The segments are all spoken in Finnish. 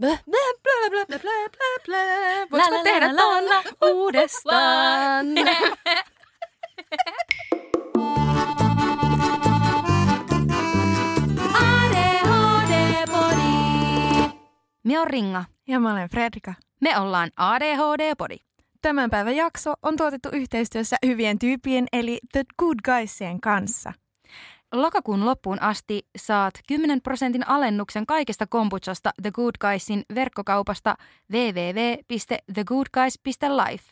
Blä, blä, blä, blä, blä, blä, blä, blä. Voinko mä tehdä ton uudestaan? Me on Ringa. Ja mä olen Fredrika. Me ollaan ADHD-podi. Tämän päivän jakso on tuotettu yhteistyössä hyvien tyypien eli The Good Guysien kanssa. Lokakuun loppuun asti saat 10 prosentin alennuksen kaikesta kombuchasta The Good Guysin verkkokaupasta www.thegoodguys.life.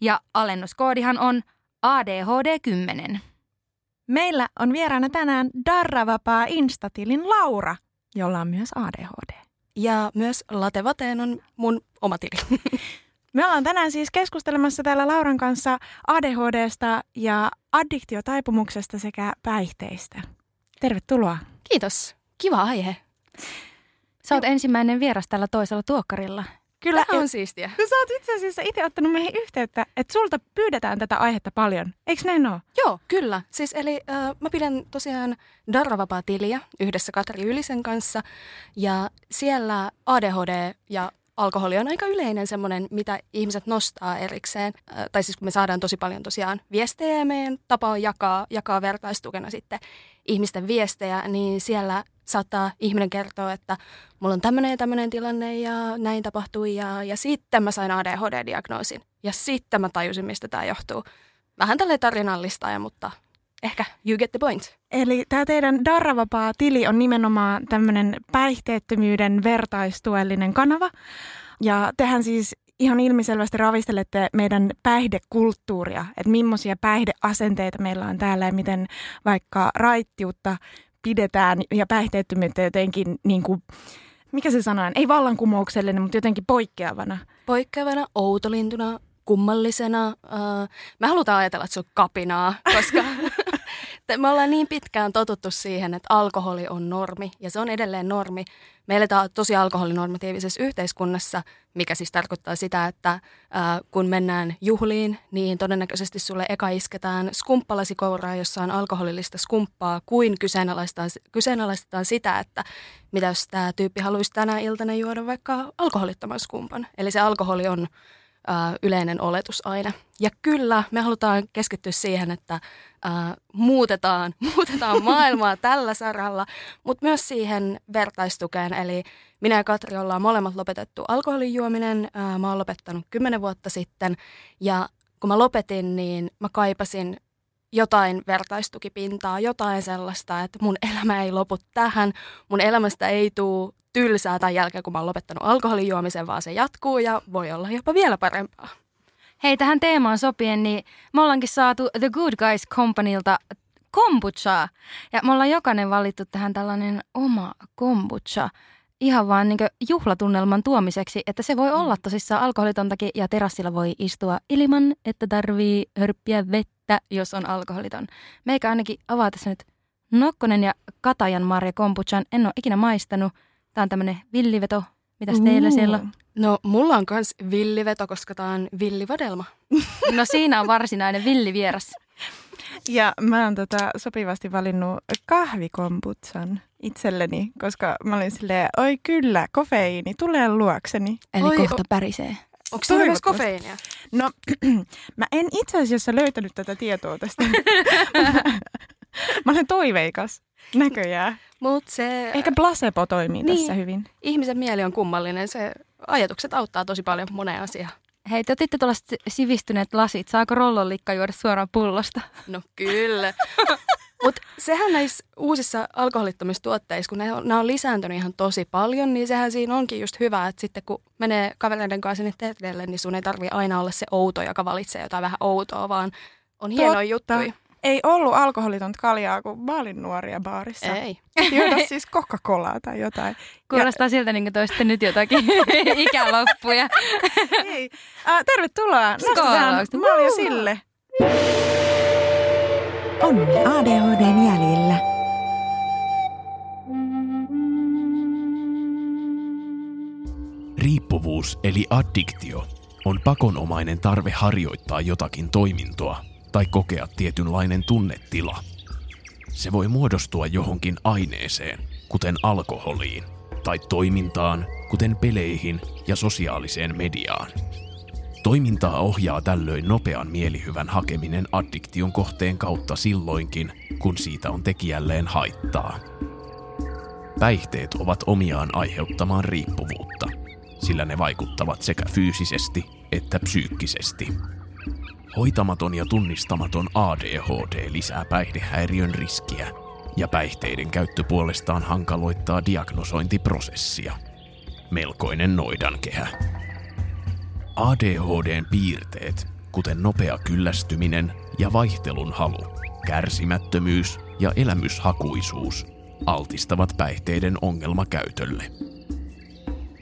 Ja alennuskoodihan on ADHD10. Meillä on vieraana tänään Darravapaa Instatilin Laura, jolla on myös ADHD. Ja myös Latevateen on mun oma tili. Me ollaan tänään siis keskustelemassa täällä Lauran kanssa ADHDsta ja addiktiotaipuumuksesta sekä päihteistä. Tervetuloa. Kiitos. Kiva aihe. Sä oot ensimmäinen vieras tällä toisella tuokkarilla. Kyllä, Tämä on siistiä. ja sä oot itse asiassa itse ottanut meihin yhteyttä, että sulta pyydetään tätä aihetta paljon. Eikö näin ole? Joo, kyllä. Siis eli äh, mä pidän tosiaan Darravapaa-tiliä yhdessä Katri Ylisen kanssa. Ja siellä ADHD ja alkoholi on aika yleinen semmoinen, mitä ihmiset nostaa erikseen. Tai siis kun me saadaan tosi paljon tosiaan viestejä ja meidän tapa on jakaa, jakaa vertaistukena sitten ihmisten viestejä, niin siellä saattaa ihminen kertoa, että mulla on tämmöinen ja tämmöinen tilanne ja näin tapahtui ja, ja sitten mä sain ADHD-diagnoosin. Ja sitten mä tajusin, mistä tämä johtuu. Vähän tälle tarinallista, mutta ehkä you get the point. Eli tämä teidän Darravapaa-tili on nimenomaan tämmöinen päihteettömyyden vertaistuellinen kanava. Ja tehän siis ihan ilmiselvästi ravistelette meidän päihdekulttuuria, että millaisia päihdeasenteita meillä on täällä ja miten vaikka raittiutta pidetään ja päihteettömyyttä jotenkin niin kuin, mikä se sana on, ei vallankumouksellinen, mutta jotenkin poikkeavana. Poikkeavana, outolintuna, kummallisena. Uh, me halutaan ajatella, että se on kapinaa, koska me ollaan niin pitkään totuttu siihen, että alkoholi on normi ja se on edelleen normi. Me eletään tosi alkoholinormatiivisessa yhteiskunnassa, mikä siis tarkoittaa sitä, että uh, kun mennään juhliin, niin todennäköisesti sulle eka isketään skumppalasikouraa, jossa on alkoholillista skumppaa, kuin kyseenalaistetaan, kyseenalaistetaan sitä, että mitä jos tämä tyyppi haluaisi tänä iltana juoda vaikka alkoholittoman skumpan. Eli se alkoholi on äh, yleinen oletus aina. Ja kyllä, me halutaan keskittyä siihen, että äh, muutetaan, muutetaan maailmaa tällä saralla, mutta myös siihen vertaistukeen. Eli minä ja Katri ollaan molemmat lopetettu alkoholin juominen. Äh, mä oon lopettanut kymmenen vuotta sitten ja kun mä lopetin, niin mä kaipasin jotain vertaistukipintaa, jotain sellaista, että mun elämä ei lopu tähän, mun elämästä ei tule tylsää tämän jälkeen, kun mä oon lopettanut alkoholin juomisen, vaan se jatkuu ja voi olla jopa vielä parempaa. Hei, tähän teemaan sopien, niin me ollaankin saatu The Good Guys Companylta kombuchaa. Ja me ollaan jokainen valittu tähän tällainen oma kombucha ihan vaan niin juhlatunnelman tuomiseksi, että se voi olla tosissaan alkoholitontakin ja terassilla voi istua ilman, että tarvii hörppiä vettä, jos on alkoholiton. Meikä ainakin avaa tässä nyt Nokkonen ja Katajan Marja kombuchan. En ole ikinä maistanut. Tämä on tämmöinen villiveto. Mitäs teillä siellä on? No, mulla on myös villiveto, koska tää on villivadelma. No siinä on varsinainen villivieras. Ja mä oon tota sopivasti valinnut kahvikombutsan itselleni, koska mä olin silleen, oi kyllä, kofeiini tulee luokseni. Eli Oi, kohta o- pärisee. Onko se myös kofeiinia? No, mä en itse asiassa löytänyt tätä tietoa tästä. mä olen toiveikas näköjään. Mut se Ehkä placebo toimii Niin. tässä hyvin. ihmisen mieli on kummallinen. Se ajatukset auttaa tosi paljon moneen asiaan. Hei, te otitte tuollaiset sivistyneet lasit. Saako rollonlikka juoda suoraan pullosta? No kyllä. Mutta sehän näissä uusissa alkoholittomissa tuotteissa, kun ne on, nämä on lisääntynyt ihan tosi paljon, niin sehän siinä onkin just hyvä, että sitten kun menee kavereiden kanssa sinne teatterille, niin sun ei tarvi aina olla se outo, joka valitsee jotain vähän outoa, vaan on hienoja juttuja. Ei ollut alkoholitonta kaljaa, kun mä olin nuoria baarissa. Ei. Juoda siis Coca-Colaa tai jotain. Kuulostaa siltä, niin kuin toisitte nyt jotakin ikäloppuja. Ei. Uh, tervetuloa. Nostetaan Skaalausta. malja sille. Onni ADHDn jäljillä. Riippuvuus eli addiktio on pakonomainen tarve harjoittaa jotakin toimintoa tai kokea tietynlainen tunnetila. Se voi muodostua johonkin aineeseen, kuten alkoholiin, tai toimintaan, kuten peleihin ja sosiaaliseen mediaan. Toimintaa ohjaa tällöin nopean mielihyvän hakeminen addiktion kohteen kautta silloinkin, kun siitä on tekijälleen haittaa. Päihteet ovat omiaan aiheuttamaan riippuvuutta, sillä ne vaikuttavat sekä fyysisesti että psyykkisesti. Hoitamaton ja tunnistamaton ADHD lisää päihdehäiriön riskiä, ja päihteiden käyttö puolestaan hankaloittaa diagnosointiprosessia. Melkoinen noidankehä. ADHDn piirteet, kuten nopea kyllästyminen ja vaihtelun halu, kärsimättömyys ja elämyshakuisuus, altistavat päihteiden ongelmakäytölle.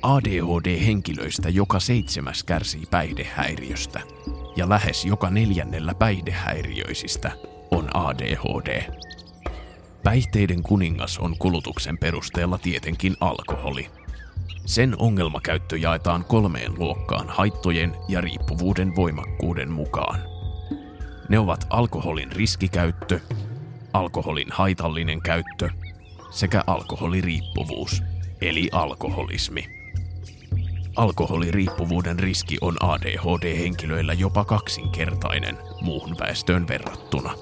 ADHD-henkilöistä joka seitsemäs kärsii päihdehäiriöstä, ja lähes joka neljännellä päihdehäiriöisistä on ADHD. Päihteiden kuningas on kulutuksen perusteella tietenkin alkoholi. Sen ongelmakäyttö jaetaan kolmeen luokkaan haittojen ja riippuvuuden voimakkuuden mukaan. Ne ovat alkoholin riskikäyttö, alkoholin haitallinen käyttö sekä alkoholiriippuvuus, eli alkoholismi. Alkoholiriippuvuuden riski on ADHD-henkilöillä jopa kaksinkertainen muuhun väestöön verrattuna.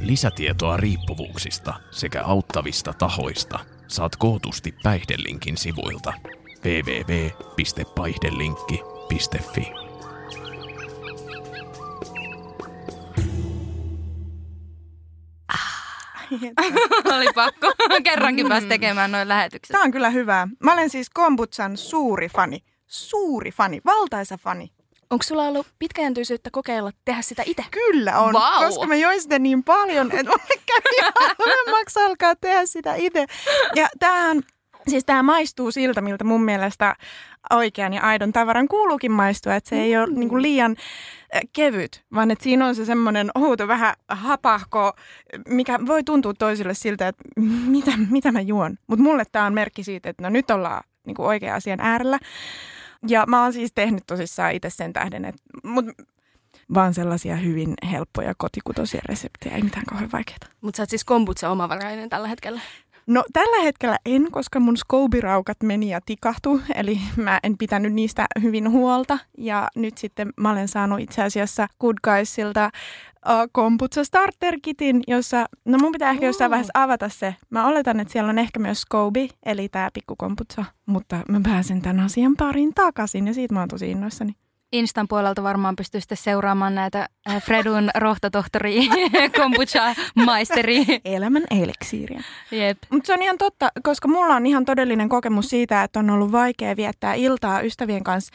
Lisätietoa riippuvuuksista sekä auttavista tahoista saat kootusti Päihdelinkin sivuilta www.paihdelinkki.fi. Oli pakko. Kerrankin pääsi tekemään noin lähetykset. Tämä on kyllä hyvää. Mä olen siis kombutsan suuri fani. Suuri fani, valtaisa fani. Onko sulla ollut pitkäjäntyisyyttä kokeilla tehdä sitä itse? Kyllä on, Vau. koska mä join sitä niin paljon, että mulle kävi halvemmaksi alkaa tehdä sitä itse. Ja tämähän, siis tämä maistuu siltä, miltä mun mielestä oikean ja aidon tavaran kuuluukin maistua. Että se ei ole niinku liian äh, kevyt, vaan että siinä on se semmoinen outo, vähän hapahko, mikä voi tuntua toisille siltä, että mitä, mitä mä juon. Mutta mulle tämä on merkki siitä, että no nyt ollaan niinku oikean asian äärellä. Ja mä oon siis tehnyt tosissaan itse sen tähden, että mut vaan sellaisia hyvin helppoja kotikutoisia reseptejä, ei mitään kauhean vaikeaa. Mutta sä oot siis kombutsa omavarainen tällä hetkellä. No tällä hetkellä en, koska mun skoubiraukat meni ja tikahtu, eli mä en pitänyt niistä hyvin huolta. Ja nyt sitten mä olen saanut itse asiassa Good Guysilta uh, kombutsa starter kitin, jossa, no mun pitää ehkä jossain vaiheessa avata se. Mä oletan, että siellä on ehkä myös Scooby, eli tää pikkukombutsa, mutta mä pääsen tämän asian pariin takaisin ja siitä mä oon tosi innoissani. Instan puolelta varmaan pystyy sitten seuraamaan näitä äh, Fredun rohtatohtori kombucha maisteri. Elämän eliksiiriä. Jep. Mutta se on ihan totta, koska mulla on ihan todellinen kokemus siitä, että on ollut vaikea viettää iltaa ystävien kanssa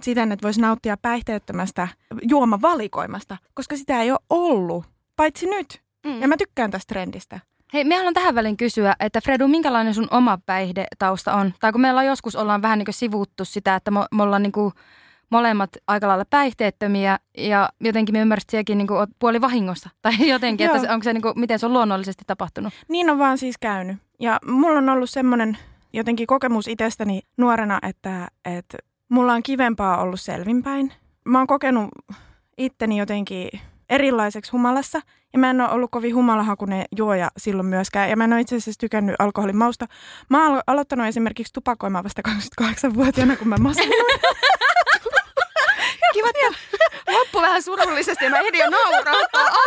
siten, että voisi nauttia päihteettömästä juomavalikoimasta, koska sitä ei ole ollut, paitsi nyt. Mm. Ja mä tykkään tästä trendistä. Hei, me haluan tähän väliin kysyä, että Fredu, minkälainen sun oma päihdetausta on? Tai kun meillä on joskus ollaan vähän niin kuin sivuuttu sitä, että me, me ollaan niin kuin molemmat aika lailla päihteettömiä ja jotenkin me ymmärsit sielläkin niin kuin puoli vahingossa. Tai jotenkin, että Joo. onko se niin kuin, miten se on luonnollisesti tapahtunut? Niin on vaan siis käynyt. Ja mulla on ollut semmoinen jotenkin kokemus itsestäni nuorena, että, että mulla on kivempaa ollut selvinpäin. Mä oon kokenut itteni jotenkin erilaiseksi humalassa. Ja mä en ole ollut kovin humalahakunen juoja silloin myöskään. Ja mä en ole itse asiassa tykännyt alkoholin mausta. Mä oon alo- aloittanut esimerkiksi tupakoimaan vasta 28-vuotiaana, kun mä masennuin. Kiva, että loppu vähän surullisesti ja mä ehdin jo nauraa.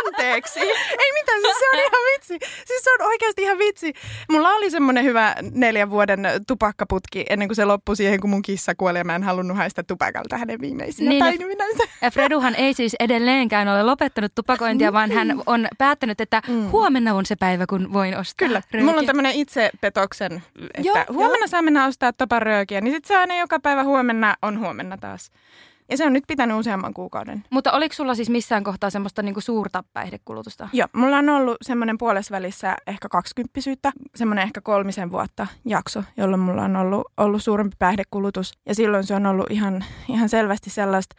Anteeksi. Ei mitään, siis se on ihan vitsi. Siis se on oikeasti ihan vitsi. Mulla oli semmoinen hyvä neljän vuoden tupakkaputki ennen kuin se loppui siihen, kun mun kissa kuoli ja mä en halunnut haista tupakalta hänen viimeisinä Niin, niin, päivinä. Ja Freduhan ei siis edelleenkään ole lopettanut tupakointia, vaan hän on päättänyt, että Mm. huomenna on se päivä, kun voin ostaa Kyllä, röökiä. mulla on tämmöinen itsepetoksen, että Joo, joo, huomenna saa mennä ostaa topan röökiä, niin sit se aina joka päivä huomenna on huomenna taas. Ja se on nyt pitänyt useamman kuukauden. Mutta oliko sulla siis missään kohtaa semmoista niinku suurta päihdekulutusta? Joo, mulla on ollut semmoinen puolesvälissä ehkä kaksikymppisyyttä, semmoinen ehkä kolmisen vuotta jakso, jolloin mulla on ollut, ollut suurempi päihdekulutus. Ja silloin se on ollut ihan, ihan selvästi sellaista,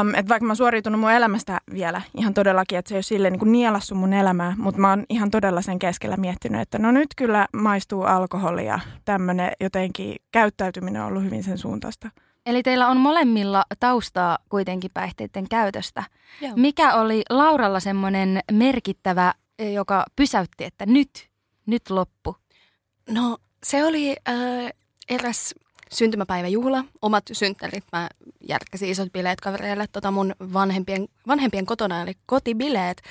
um, että vaikka mä oon suoriutunut mun elämästä vielä ihan todellakin, että se ei ole silleen niin nielassu mun elämää, mutta mä oon ihan todella sen keskellä miettinyt, että no nyt kyllä maistuu alkoholi ja tämmöinen jotenkin käyttäytyminen on ollut hyvin sen suuntaista. Eli teillä on molemmilla taustaa kuitenkin päihteiden käytöstä. Joo. Mikä oli Lauralla semmoinen merkittävä, eh, joka pysäytti, että nyt, nyt loppu? No se oli äh, eräs syntymäpäiväjuhla, omat synttärit. Mä järkkäsin isot bileet kavereille tota mun vanhempien, vanhempien kotona, eli kotibileet.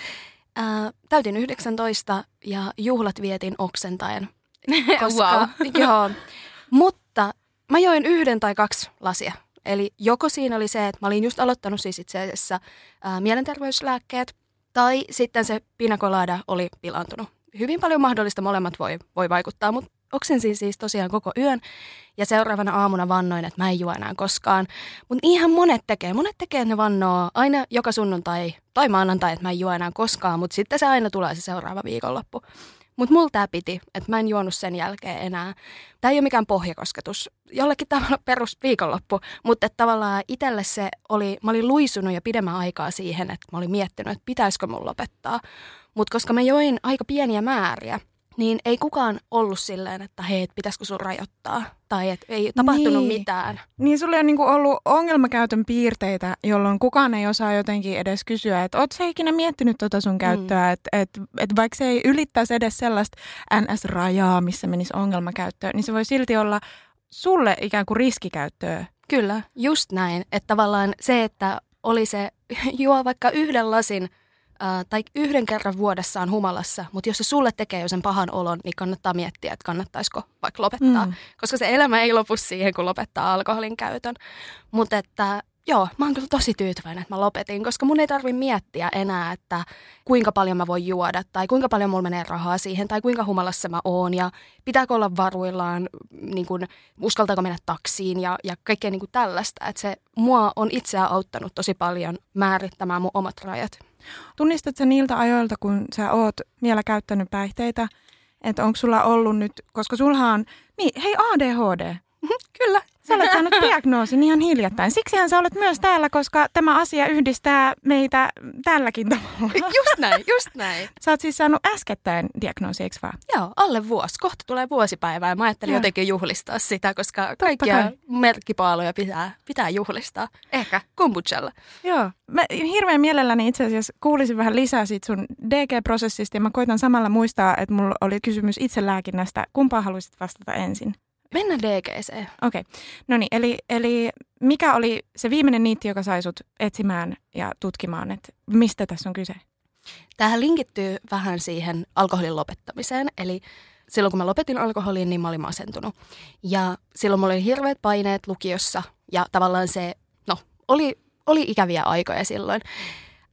Ää, täytin 19 ja juhlat vietin oksentaen. Koska, Wow. joo, mutta mä join yhden tai kaksi lasia. Eli joko siinä oli se, että mä olin just aloittanut siis itse asiassa ää, mielenterveyslääkkeet, tai sitten se pinakolada oli pilantunut. Hyvin paljon mahdollista molemmat voi, voi vaikuttaa, mutta oksensin siis tosiaan koko yön ja seuraavana aamuna vannoin, että mä en juo enää koskaan. Mutta ihan monet tekee. Monet tekee, ne vannoo aina joka sunnuntai tai maanantai, että mä en juo enää koskaan, mutta sitten se aina tulee se seuraava viikonloppu. Mutta mulla tämä piti, että mä en juonut sen jälkeen enää. Tämä ei ole mikään pohjakosketus, jollekin tavalla perus viikonloppu, mutta tavallaan itselle se oli, mä olin luisunut jo pidemmän aikaa siihen, että mä olin miettinyt, että pitäisikö mun lopettaa. Mutta koska mä join aika pieniä määriä, niin ei kukaan ollut silleen, että hei, et pitäisikö sun rajoittaa. Tai että ei tapahtunut Niin. mitään. Niin sulla on niinku ollut ongelmakäytön piirteitä, jolloin kukaan ei osaa jotenkin edes kysyä, että oot sä ikinä miettinyt tota sun käyttöä, mm. että et, et vaikka se ei ylittäisi edes sellaista NS-rajaa, missä menisi ongelmakäyttöön, niin se voi silti olla sulle ikään kuin riskikäyttöä. Kyllä, just näin. Että tavallaan se, että oli se, juo vaikka yhden lasin ää, tai yhden kerran vuodessaan humalassa, mutta jos se sulle tekee jo sen pahan olon, niin kannattaa miettiä, että kannattaisiko vaikka lopettaa. Mm. Mm. Koska se elämä ei lopu siihen, kun lopettaa alkoholin käytön. Mutta että joo, mä oon kyllä tosi tyytyväinen, että mä lopetin, koska mun ei tarvi miettiä enää, että kuinka paljon mä voin juoda tai kuinka paljon mulla menee rahaa siihen tai kuinka humalassa mä oon ja pitääkö olla varuillaan, niin kun, uskaltaako mennä taksiin ja, ja kaikkea niin kuin tällaista. Että se mua on itseä auttanut tosi paljon määrittämään mun omat rajat. Tunnistat sä niiltä ajoilta, kun sä oot vielä käyttänyt päihteitä, että onko sulla ollut nyt, koska sulha on, niin hei ADHD, Kyllä. Sä olet saanut diagnoosin ihan hiljattain. Siksihän sä olet myös täällä, koska tämä asia yhdistää meitä tälläkin tavalla. Just näin, just näin. Sä oot siis saanut äskettäin diagnoosi, eikö vaan? Joo, alle vuosi. Kohta tulee vuosipäivä ja mä ajattelin Joo. jotenkin juhlistaa sitä, koska kaikkia kai. merkkipaaloja pitää, pitää juhlistaa. Ehkä kombuchalla. Joo. Mä hirveän mielelläni itse asiassa kuulisin vähän lisää siitä sun DG-prosessista ja mä koitan samalla muistaa, että mulla oli kysymys itselääkinnästä. Kumpaa haluaisit vastata ensin? Mennään DGC. Okei. No niin, eli, eli mikä oli se viimeinen niitti, joka sai sut etsimään ja tutkimaan, että mistä tässä on kyse? Tähän linkittyy vähän siihen alkoholin lopettamiseen. Eli silloin kun mä lopetin alkoholin, niin mä olin masentunut. Ja silloin mulla oli hirveät paineet lukiossa ja tavallaan se, no, oli, oli ikäviä aikoja silloin.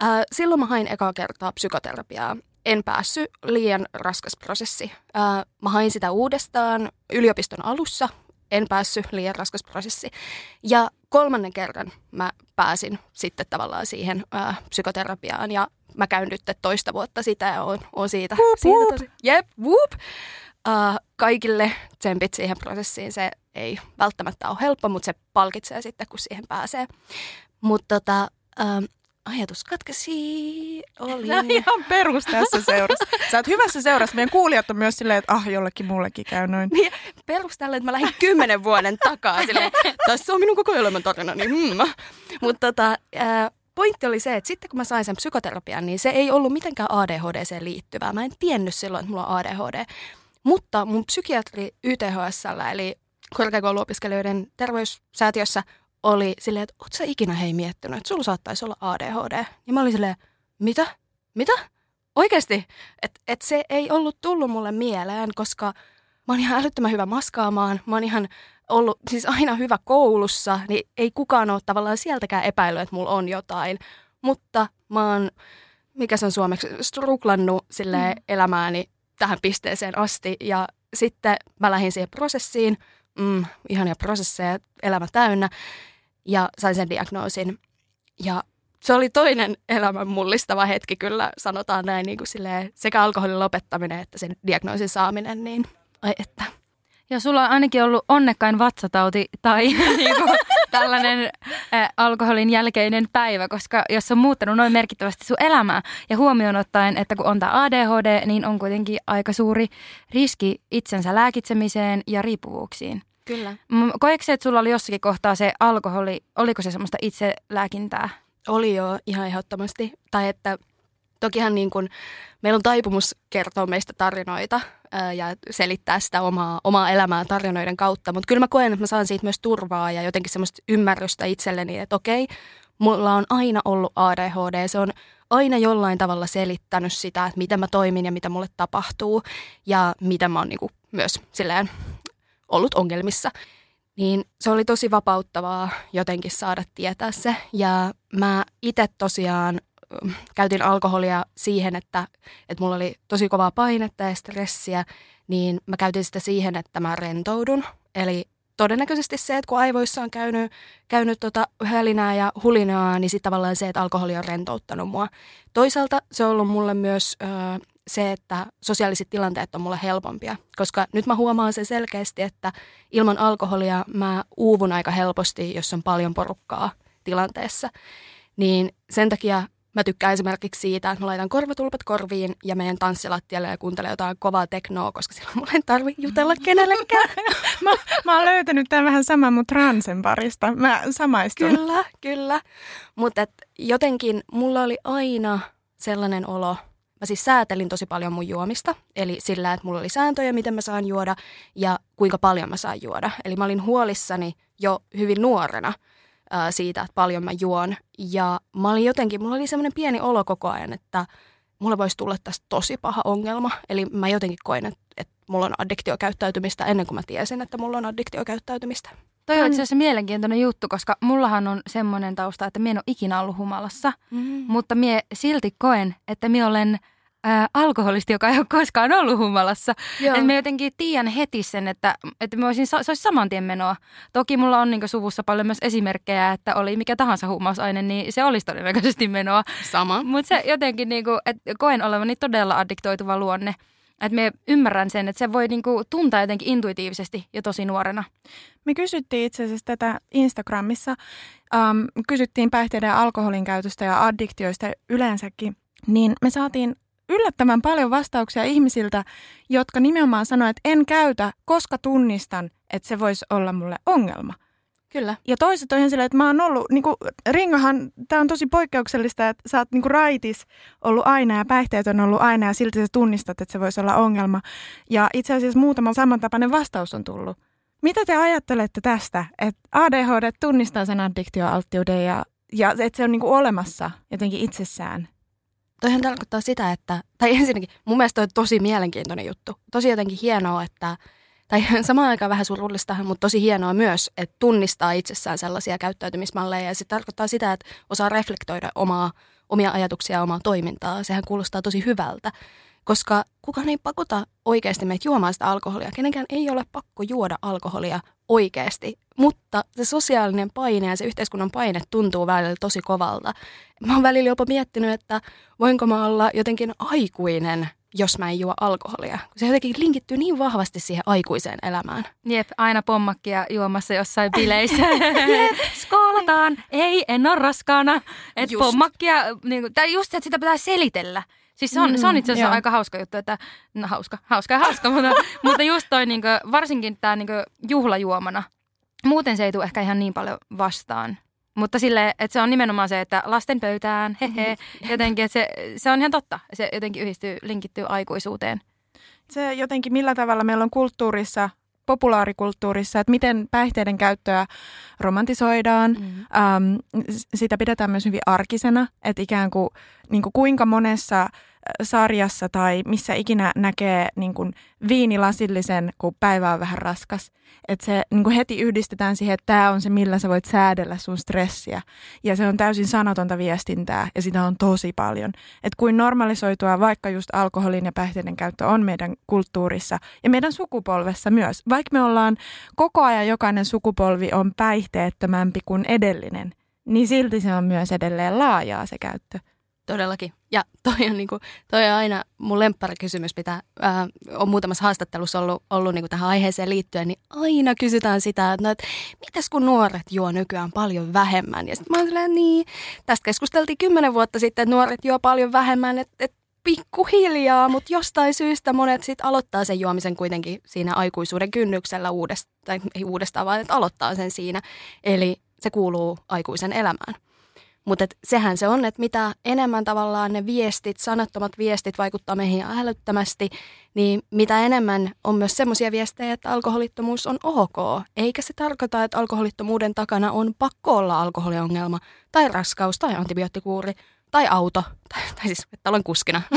Ää, silloin mä hain ekaa kertaa psykoterapiaa. En päässyt, liian raskas prosessi. Ää, mä hain sitä uudestaan yliopiston alussa. En päässyt, liian raskas prosessi. Ja kolmannen kerran mä pääsin sitten tavallaan siihen ää, psykoterapiaan ja mä käyn nyt toista vuotta sitä ja oon, oon siitä, Whoop, siitä whoop. tosi, jep, whoop. Uh, kaikille tsempit siihen prosessiin. Se ei välttämättä ole helppo, mutta se palkitsee sitten, kun siihen pääsee. Mutta tota, ajatus katkesi. Oli. Sä ihan perus tässä seurassa. Sä oot hyvässä seurassa. Meidän kuulijat on myös silleen, että ah, jollekin mullekin käy noin. Niin, perustella, että mä lähdin kymmenen vuoden takaa. Silleen, tässä on minun koko elämän tarina. Niin, hmm. Mutta tota, pointti oli se, että sitten kun mä sain sen psykoterapian, niin se ei ollut mitenkään ADHDseen liittyvää. Mä en tiennyt silloin, että mulla on ADHD. Mutta mun psykiatri YTHSL, eli korkeakouluopiskelijoiden terveyssäätiössä, oli silleen, että oot sä ikinä hei miettinyt, että sulla saattaisi olla ADHD. Ja mä olin silleen, mitä? Mitä? Oikeasti? Että et se ei ollut tullut mulle mieleen, koska mä oon ihan älyttömän hyvä maskaamaan. Mä oon ihan ollut siis aina hyvä koulussa, niin ei kukaan ole tavallaan sieltäkään epäillyt, että mulla on jotain. Mutta mä oon, mikä se on suomeksi, struklannut sille mm. elämääni tähän pisteeseen asti. Ja sitten mä lähdin siihen prosessiin, mm, ihania prosesseja, elämä täynnä, ja sain sen diagnoosin. Ja se oli toinen elämän mullistava hetki kyllä, sanotaan näin, niin kuin silleen, sekä alkoholin lopettaminen että sen diagnoosin saaminen, niin ai että. Ja sulla on ainakin ollut onnekkain vatsatauti tai niinku, tällainen ä, alkoholin jälkeinen päivä, koska jos on muuttanut noin merkittävästi sun elämää ja huomioon ottaen, että kun on tämä ADHD, niin on kuitenkin aika suuri riski itsensä lääkitsemiseen ja riippuvuuksiin. Kyllä. Koetko se, että sulla oli jossakin kohtaa se alkoholi, oliko se semmoista itselääkintää? Oli jo ihan ehdottomasti. Tai että Tokihan niin kuin, meillä on taipumus kertoa meistä tarinoita ää, ja selittää sitä omaa, omaa elämää tarinoiden kautta, mutta kyllä mä koen, että mä saan siitä myös turvaa ja jotenkin semmoista ymmärrystä itselleni, että okei, mulla on aina ollut ADHD, se on aina jollain tavalla selittänyt sitä, että miten mä toimin ja mitä mulle tapahtuu ja miten mä oon niin kuin myös silleen ollut ongelmissa. Niin se oli tosi vapauttavaa jotenkin saada tietää se. Ja mä itse tosiaan käytin alkoholia siihen, että, että mulla oli tosi kovaa painetta ja stressiä, niin mä käytin sitä siihen, että mä rentoudun. Eli todennäköisesti se, että kun aivoissa on käynyt, käynyt tota hölinää ja hulinaa, niin sitten tavallaan se, että alkoholi on rentouttanut mua. Toisaalta se on ollut mulle myös ö, se, että sosiaaliset tilanteet on mulle helpompia, koska nyt mä huomaan sen selkeästi, että ilman alkoholia mä uuvun aika helposti, jos on paljon porukkaa tilanteessa. Niin sen takia Mä tykkään esimerkiksi siitä, että mä laitan korvatulpat korviin ja menen tanssilattialle ja kuuntelen jotain kovaa teknoa, koska silloin mulla ei tarvi jutella kenellekään. mä, mä oon löytänyt tämän vähän saman mun transen parista. Mä samaistun. Kyllä, kyllä. Mutta jotenkin mulla oli aina sellainen olo, mä siis säätelin tosi paljon mun juomista, eli sillä, että mulla oli sääntöjä, miten mä saan juoda ja kuinka paljon mä saan juoda. Eli mä olin huolissani jo hyvin nuorena – ää, siitä, että paljon mä juon. Ja mä olin jotenkin, mulla oli semmoinen pieni olo koko ajan, että mulle voisi tulla tästä tosi paha ongelma. Eli mä jotenkin koin, että, että mulla on addiktiokäyttäytymistä ennen kuin mä tiesin, että mulla on addiktiokäyttäytymistä. Toi on itse asiassa mielenkiintoinen juttu, koska mullahan on semmoinen tausta, että mä en ole ikinä ollut humalassa, mm. mutta mie silti koen, että minä olen – ää, alkoholisti, joka ei ole koskaan ollut humalassa. Että mä jotenkin tiedän heti sen, että, että mä voisin, se olisi saman tien menoa. Toki mulla on niin suvussa paljon myös esimerkkejä, että oli mikä tahansa huumausaine, niin se olisi todennäköisesti menoa. Sama. Mutta se jotenkin, niin kuin, että koen olevani todella addiktoituva luonne. Että me ymmärrän sen, että se voi niinku tuntea jotenkin intuitiivisesti jo tosi nuorena. Me kysyttiin itse asiassa tätä Instagramissa. Um, kysyttiin päihteiden ja alkoholin käytöstä ja addiktioista yleensäkin. Niin me saatiin yllättävän paljon vastauksia ihmisiltä, jotka nimenomaan sanoivat, että en käytä, koska tunnistan, että se voisi olla mulle ongelma. Kyllä. Ja toiset on ihan silleen, että mä oon ollut, niin kuin, Ringahan, tämä on tosi poikkeuksellista, että sä oot niin kuin raitis ollut aina ja päihteet on ollut aina ja silti sä tunnistat, että se voisi olla ongelma. Ja itse asiassa muutama samantapainen vastaus on tullut. Mitä te ajattelette tästä, että ADHD tunnistaa sen addiktioalttiuden ja, ja että se on niin kuin olemassa jotenkin itsessään? toihan tarkoittaa sitä, että, tai ensinnäkin mun mielestä on tosi mielenkiintoinen juttu. Tosi jotenkin hienoa, että, tai samaan aikaan vähän surullista, mutta tosi hienoa myös, että tunnistaa itsessään sellaisia käyttäytymismalleja. Ja se tarkoittaa sitä, että osaa reflektoida omaa, omia ajatuksia ja omaa toimintaa. Sehän kuulostaa tosi hyvältä koska kukaan ei pakota oikeasti meitä juomaan sitä alkoholia. Kenenkään ei ole pakko juoda alkoholia oikeasti, mutta se sosiaalinen paine ja se yhteiskunnan paine tuntuu välillä tosi kovalta. Mä oon välillä jopa miettinyt, että voinko mä olla jotenkin aikuinen, jos mä en juo alkoholia. Se jotenkin linkittyy niin vahvasti siihen aikuiseen elämään. Jep, aina pommakkia juomassa jossain bileissä. Jep, skoolataan. Ei, en ole raskaana. Et pommakkia, niin kuin, tai just, että sitä pitää selitellä. Siis se on, mm, se on itse asiassa joo. aika hauska juttu, että no hauska, hauska ja hauska, mutta, mutta just toi niinku, varsinkin tämä niinku, juhlajuomana. Muuten se ei tule ehkä ihan niin paljon vastaan. Mutta sille, että se on nimenomaan se, että lasten pöytään, hehe, jotenkin, että se, se on ihan totta. Se jotenkin yhdistyy, linkittyy aikuisuuteen. Se jotenkin, millä tavalla meillä on kulttuurissa populaarikulttuurissa, että miten päihteiden käyttöä romantisoidaan. Mm. Ähm, sitä pidetään myös hyvin arkisena, että ikään kuin, niin kuin kuinka monessa sarjassa tai missä ikinä näkee niin kuin viinilasillisen, kun päivä on vähän raskas. Että se niin kuin heti yhdistetään siihen, että tämä on se, millä sä voit säädellä sun stressiä. Ja se on täysin sanotonta viestintää ja sitä on tosi paljon. Että kuin normalisoitua vaikka just alkoholin ja päihteiden käyttö on meidän kulttuurissa ja meidän sukupolvessa myös. Vaikka me ollaan koko ajan jokainen sukupolvi on päihteettömämpi kuin edellinen, niin silti se on myös edelleen laajaa se käyttö. Todellakin. Ja toi on, niinku, toi on aina mun lempparikysymys, mitä ää, on muutamassa haastattelussa ollut, ollut niinku tähän aiheeseen liittyen, niin aina kysytään sitä, että no, et, mitäs kun nuoret juo nykyään paljon vähemmän? Ja sitten mä oon niin, tästä keskusteltiin kymmenen vuotta sitten, että nuoret juo paljon vähemmän, että et, pikkuhiljaa, mutta jostain syystä monet sitten aloittaa sen juomisen kuitenkin siinä aikuisuuden kynnyksellä uudestaan, tai ei uudestaan, vaan että aloittaa sen siinä. Eli se kuuluu aikuisen elämään. Mutta sehän se on, että mitä enemmän tavallaan ne viestit, sanattomat viestit vaikuttaa meihin älyttömästi, niin mitä enemmän on myös semmoisia viestejä, että alkoholittomuus on ok. Eikä se tarkoita, että alkoholittomuuden takana on pakko olla alkoholiongelma, tai raskaus, tai antibioottikuuri, tai auto, tai, tai siis, että olen kuskina.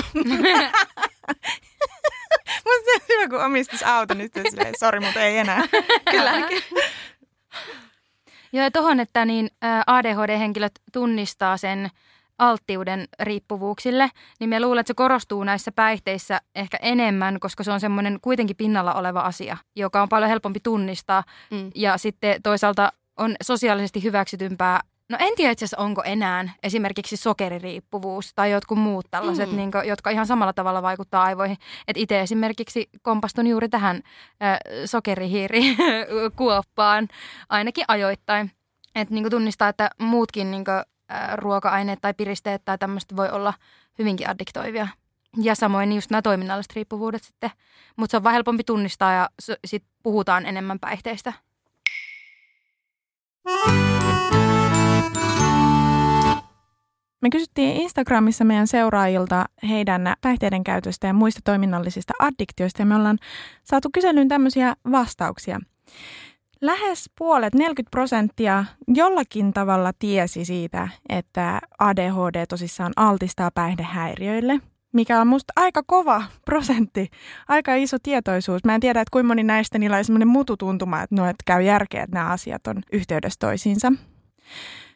Musta se on hyvä, kun omistus auto, niin sitten sori, mutta ei enää. Kyllä. Joo, ja tuohon, että niin ADHD-henkilöt tunnistaa sen alttiuden riippuvuuksille, niin me luulen, että se korostuu näissä päihteissä ehkä enemmän, koska se on semmoinen kuitenkin pinnalla oleva asia, joka on paljon helpompi tunnistaa. Mm. Ja sitten toisaalta on sosiaalisesti hyväksytympää No en tiedä itse onko enää esimerkiksi sokeririippuvuus tai jotkut muut tällaiset, mm. niin kuin, jotka ihan samalla tavalla vaikuttaa aivoihin. Että itse esimerkiksi kompastun juuri tähän äh, sokerihiirikuoppaan ainakin ajoittain. Että niin tunnistaa, että muutkin niin kuin, äh, ruoka-aineet tai piristeet tai tämmöistä voi olla hyvinkin addiktoivia. Ja samoin just nämä toiminnalliset riippuvuudet sitten. Mutta se on vaan helpompi tunnistaa ja sitten puhutaan enemmän päihteistä. Me kysyttiin Instagramissa meidän seuraajilta heidän päihteiden käytöstä ja muista toiminnallisista addiktioista ja me ollaan saatu kyselyyn tämmöisiä vastauksia. Lähes puolet, 40 prosenttia, jollakin tavalla tiesi siitä, että ADHD tosissaan altistaa päihdehäiriöille, mikä on musta aika kova prosentti, aika iso tietoisuus. Mä en tiedä, että kuinka moni näistä niillä on semmoinen mututuntuma, että, no, että käy järkeä, että nämä asiat on yhteydessä toisiinsa.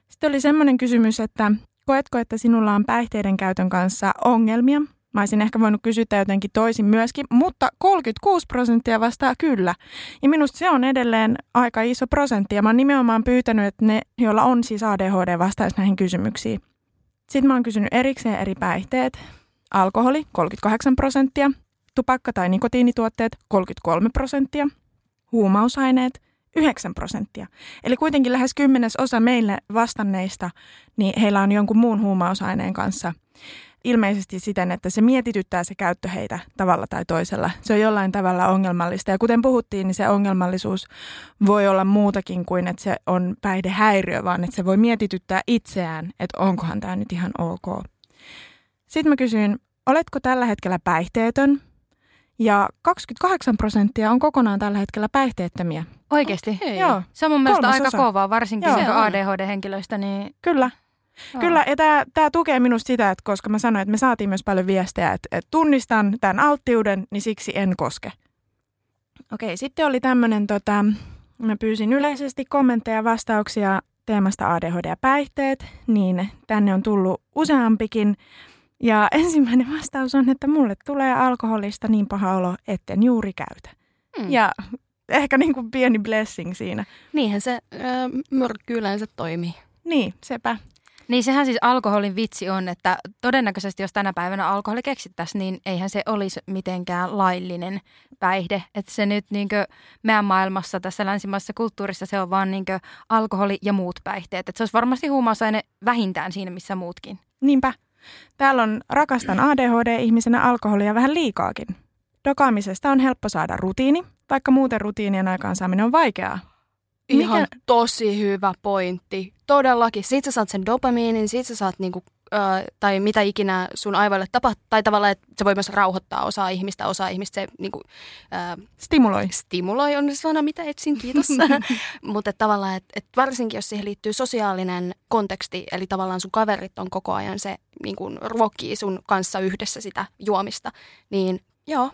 Sitten oli semmoinen kysymys, että Koetko, että sinulla on päihteiden käytön kanssa ongelmia? Mä olisin ehkä voinut kysyä jotenkin toisin myöskin, mutta 36 prosenttia vastaa kyllä. Ja minusta se on edelleen aika iso prosentti. Ja mä oon nimenomaan pyytänyt, että ne, joilla on siis ADHD, vastaisi näihin kysymyksiin. Sitten mä oon kysynyt erikseen eri päihteet. Alkoholi 38 prosenttia, tupakka tai nikotiinituotteet 33 prosenttia, huumausaineet 9 prosenttia. Eli kuitenkin lähes kymmenes osa meille vastanneista, niin heillä on jonkun muun huumausaineen kanssa ilmeisesti siten, että se mietityttää se käyttö heitä tavalla tai toisella. Se on jollain tavalla ongelmallista. Ja kuten puhuttiin, niin se ongelmallisuus voi olla muutakin kuin, että se on päihdehäiriö, vaan että se voi mietityttää itseään, että onkohan tämä nyt ihan ok. Sitten mä kysyin, oletko tällä hetkellä päihteetön? Ja 28 prosenttia on kokonaan tällä hetkellä päihteettömiä. Oikeasti? Okay. Joo. Se on mun mielestä aika osa. kovaa, varsinkin Joo. ADHD-henkilöistä. Niin... Kyllä. Joo. Kyllä, ja tämä tukee minusta sitä, että koska mä sanoin, että me saatiin myös paljon viestejä, että, että tunnistan tämän alttiuden, niin siksi en koske. Okei, sitten oli tämmöinen, tota, mä pyysin yleisesti kommentteja ja vastauksia teemasta ADHD ja päihteet, niin tänne on tullut useampikin. Ja ensimmäinen vastaus on, että mulle tulee alkoholista niin paha olo, etten juuri käytä. Hmm. Ja ehkä niin kuin pieni blessing siinä. Niinhän se äh, myrkky yleensä toimii. Niin, sepä. Niin sehän siis alkoholin vitsi on, että todennäköisesti jos tänä päivänä alkoholi keksittäisiin, niin eihän se olisi mitenkään laillinen päihde. Että se nyt niin meidän maailmassa, tässä länsimaisessa kulttuurissa se on vaan niin alkoholi ja muut päihteet. Että se olisi varmasti huumausaine vähintään siinä, missä muutkin. Niinpä. Täällä on rakastan ADHD-ihmisenä alkoholia vähän liikaakin. Dokaamisesta on helppo saada rutiini, vaikka muuten rutiinien aikaansaaminen on vaikeaa. Ihan Mikä... tosi hyvä pointti. Todellakin. Sitten sä saat sen dopamiinin, sit sä saat niinku, tai mitä ikinä sun aivoille tapahtuu. Tai tavallaan, että se voi myös rauhoittaa osaa ihmistä. Osaa ihmistä se niinku, äh, stimuloi. Stimuloi on sana, mitä etsin, kiitos. Mutta tavallaan, että et varsinkin jos siihen liittyy sosiaalinen konteksti, eli tavallaan sun kaverit on koko ajan se niinku, ruokkii sun kanssa yhdessä sitä juomista, niin joo,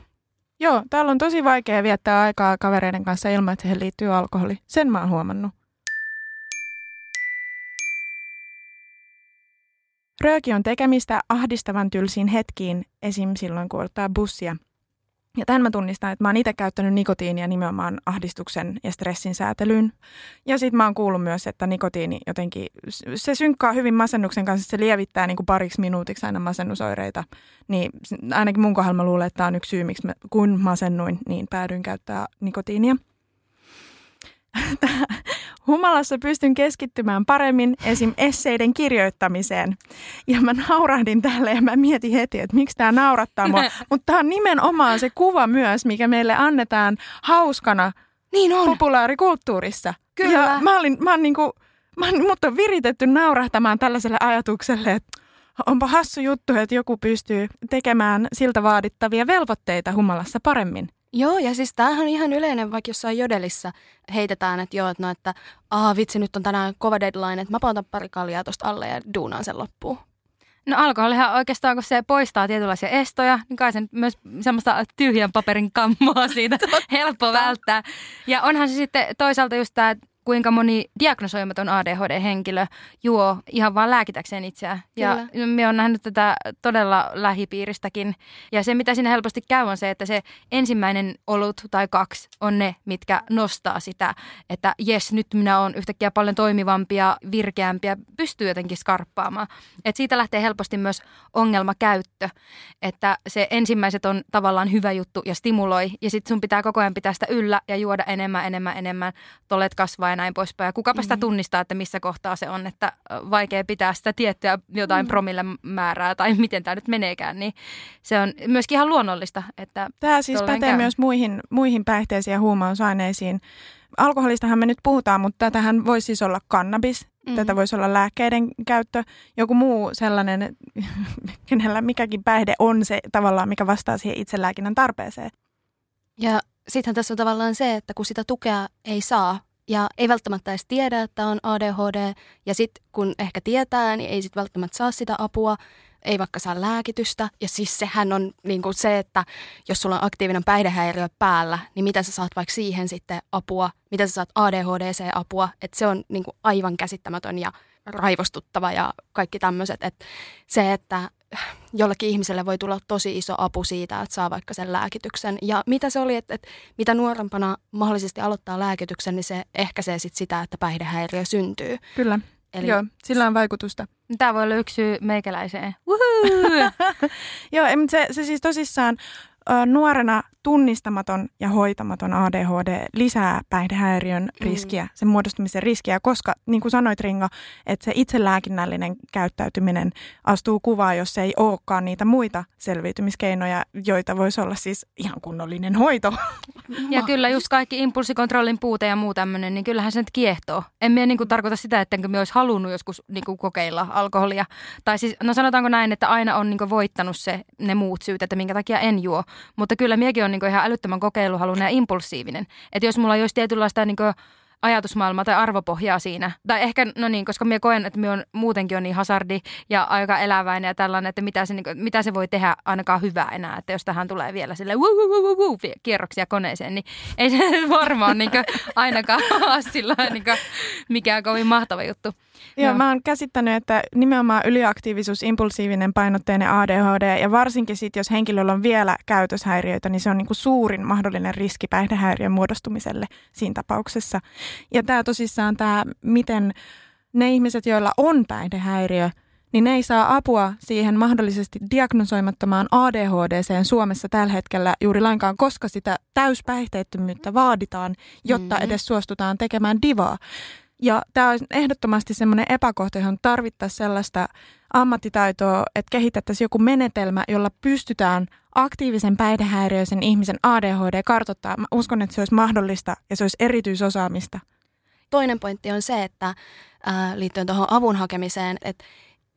Joo, täällä on tosi vaikea viettää aikaa kavereiden kanssa ilman, että siihen liittyy alkoholi. Sen mä oon huomannut. Rööki on tekemistä ahdistavan tylsiin hetkiin, esim. silloin kun ottaa bussia – ja tämän mä tunnistan, että mä oon itse käyttänyt nikotiinia nimenomaan ahdistuksen ja stressin säätelyyn. Ja sitten mä oon kuullut myös, että nikotiini jotenkin, se synkkaa hyvin masennuksen kanssa, se lievittää niin kuin pariksi minuutiksi aina masennusoireita. Niin ainakin mun kohdalla mä luulen, että tämä on yksi syy, miksi mä, kun masennuin, niin päädyin käyttää nikotiinia. Humalassa pystyn keskittymään paremmin esim. esseiden kirjoittamiseen. Ja mä naurahdin tälle ja mä mietin heti, että miksi tämä naurattaa mua. Mutta tämä on nimenomaan se kuva myös, mikä meille annetaan hauskana niin on. populaarikulttuurissa. Kyllä. Ja mä, olin, mä, olin niinku, mä, mut on viritetty naurahtamaan tällaiselle ajatukselle, että onpa hassu juttu, että joku pystyy tekemään siltä vaadittavia velvoitteita humalassa paremmin. Joo, ja siis tämähän on ihan yleinen, vaikka jossain jodelissa heitetään, että joo, että no, että aha, vitsi, nyt on tänään kova deadline, että mä pautan pari kaljaa tuosta alle ja duunaan sen loppuun. No alkoholihan oikeastaan, kun se poistaa tietynlaisia estoja, niin kai sen myös semmoista tyhjän paperin kammoa siitä helppo välttää. Ja onhan se sitten toisaalta just tämä, kuinka moni diagnosoimaton ADHD-henkilö juo ihan vaan lääkitäkseen itseään. Ja me on nähnyt tätä todella lähipiiristäkin. Ja se, mitä siinä helposti käy, on se, että se ensimmäinen olut tai kaksi on ne, mitkä nostaa sitä, että jes, nyt minä olen yhtäkkiä paljon toimivampia, virkeämpiä, pystyy jotenkin skarppaamaan. Et siitä lähtee helposti myös ongelmakäyttö, että se ensimmäiset on tavallaan hyvä juttu ja stimuloi, ja sitten sun pitää koko ajan pitää sitä yllä ja juoda enemmän, enemmän, enemmän, tolet kasvaa näin poispäin. Ja kukapa sitä mm-hmm. tunnistaa, että missä kohtaa se on, että vaikea pitää sitä tiettyä jotain mm. promille määrää tai miten tämä nyt meneekään, niin se on myöskin ihan luonnollista. Että tämä siis pätee käy. myös muihin, muihin päihteisiin ja huumausaineisiin. Alkoholistahan me nyt puhutaan, mutta tätähän voisi siis olla kannabis, mm-hmm. tätä voisi olla lääkkeiden käyttö, joku muu sellainen, kenellä mikäkin päihde on se tavallaan, mikä vastaa siihen itselääkinnän tarpeeseen. Ja sittenhän tässä on tavallaan se, että kun sitä tukea ei saa ja ei välttämättä edes tiedä, että on ADHD. Ja sitten kun ehkä tietää, niin ei sitten välttämättä saa sitä apua, ei vaikka saa lääkitystä. Ja siis sehän on niin kuin se, että jos sulla on aktiivinen päihdehäiriö päällä, niin mitä sä saat vaikka siihen sitten apua, mitä sä saat ADHDC-apua. Että se on niin kuin aivan käsittämätön ja raivostuttava ja kaikki tämmöiset. Että se, että jollekin ihmiselle voi tulla tosi iso apu siitä, että saa vaikka sen lääkityksen. Ja mitä se oli, että, että mitä nuorempana mahdollisesti aloittaa lääkityksen, niin se ehkäisee sit sitä, että päihdehäiriö syntyy. Kyllä. Eli... Joo, sillä on vaikutusta. Tämä voi olla yksi syy meikäläiseen. Joo, se, se siis tosissaan nuorena tunnistamaton ja hoitamaton ADHD lisää päihdehäiriön mm. riskiä, sen muodostumisen riskiä, koska niin kuin sanoit Ringo, että se itselääkinnällinen käyttäytyminen astuu kuvaan, jos ei olekaan niitä muita selviytymiskeinoja, joita voisi olla siis ihan kunnollinen hoito. Ja kyllä just kaikki impulssikontrollin puute ja muu tämmöinen, niin kyllähän se nyt kiehtoo. En minä niin kuin tarkoita sitä, että me olisi halunnut joskus niin kuin kokeilla alkoholia. Tai siis, no sanotaanko näin, että aina on niin kuin voittanut se, ne muut syyt, että minkä takia en juo. Mutta kyllä miekin on niin ihan älyttömän kokeiluhalunen ja impulsiivinen. Että jos mulla olisi tietynlaista niin ajatusmaailmaa tai arvopohjaa siinä. Tai ehkä, no niin, koska minä koen, että minä on muutenkin on niin hasardi ja aika eläväinen ja tällainen, että mitä se, niin kuin, mitä se voi tehdä ainakaan hyvää enää. Että jos tähän tulee vielä sille kierroksia koneeseen, niin ei se varmaan niin kuin, ainakaan ole sillä niin kuin, mikään kovin mahtava juttu. Joo, Joo, mä oon käsittänyt, että nimenomaan yliaktiivisuus, impulsiivinen painotteinen ADHD ja varsinkin sitten, jos henkilöllä on vielä käytöshäiriöitä, niin se on niinku suurin mahdollinen riski päihdehäiriön muodostumiselle siinä tapauksessa. Ja tämä tosissaan tämä, miten ne ihmiset, joilla on päihdehäiriö, niin ne ei saa apua siihen mahdollisesti diagnosoimattomaan ADHDseen Suomessa tällä hetkellä juuri lainkaan, koska sitä täyspäihteettömyyttä vaaditaan, jotta mm-hmm. edes suostutaan tekemään divaa. Ja tämä on ehdottomasti semmoinen epäkohta, johon tarvittaisiin sellaista ammattitaitoa, että kehitettäisiin joku menetelmä, jolla pystytään aktiivisen päihdehäiriöisen ihmisen ADHD kartoittaa. Mä uskon, että se olisi mahdollista ja se olisi erityisosaamista. Toinen pointti on se, että äh, liittyen tuohon avun hakemiseen, että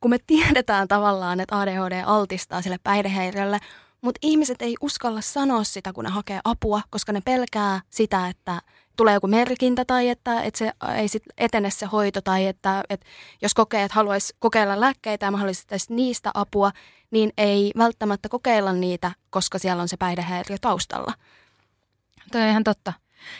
kun me tiedetään tavallaan, että ADHD altistaa sille päihdehäiriölle, mutta ihmiset ei uskalla sanoa sitä, kun ne hakee apua, koska ne pelkää sitä, että tulee joku merkintä tai että, että se ei sit etene se hoito tai että, että jos kokee, että haluaisi kokeilla lääkkeitä ja mahdollisesti niistä apua, niin ei välttämättä kokeilla niitä, koska siellä on se päihdehäiriö taustalla. Toi on ihan totta.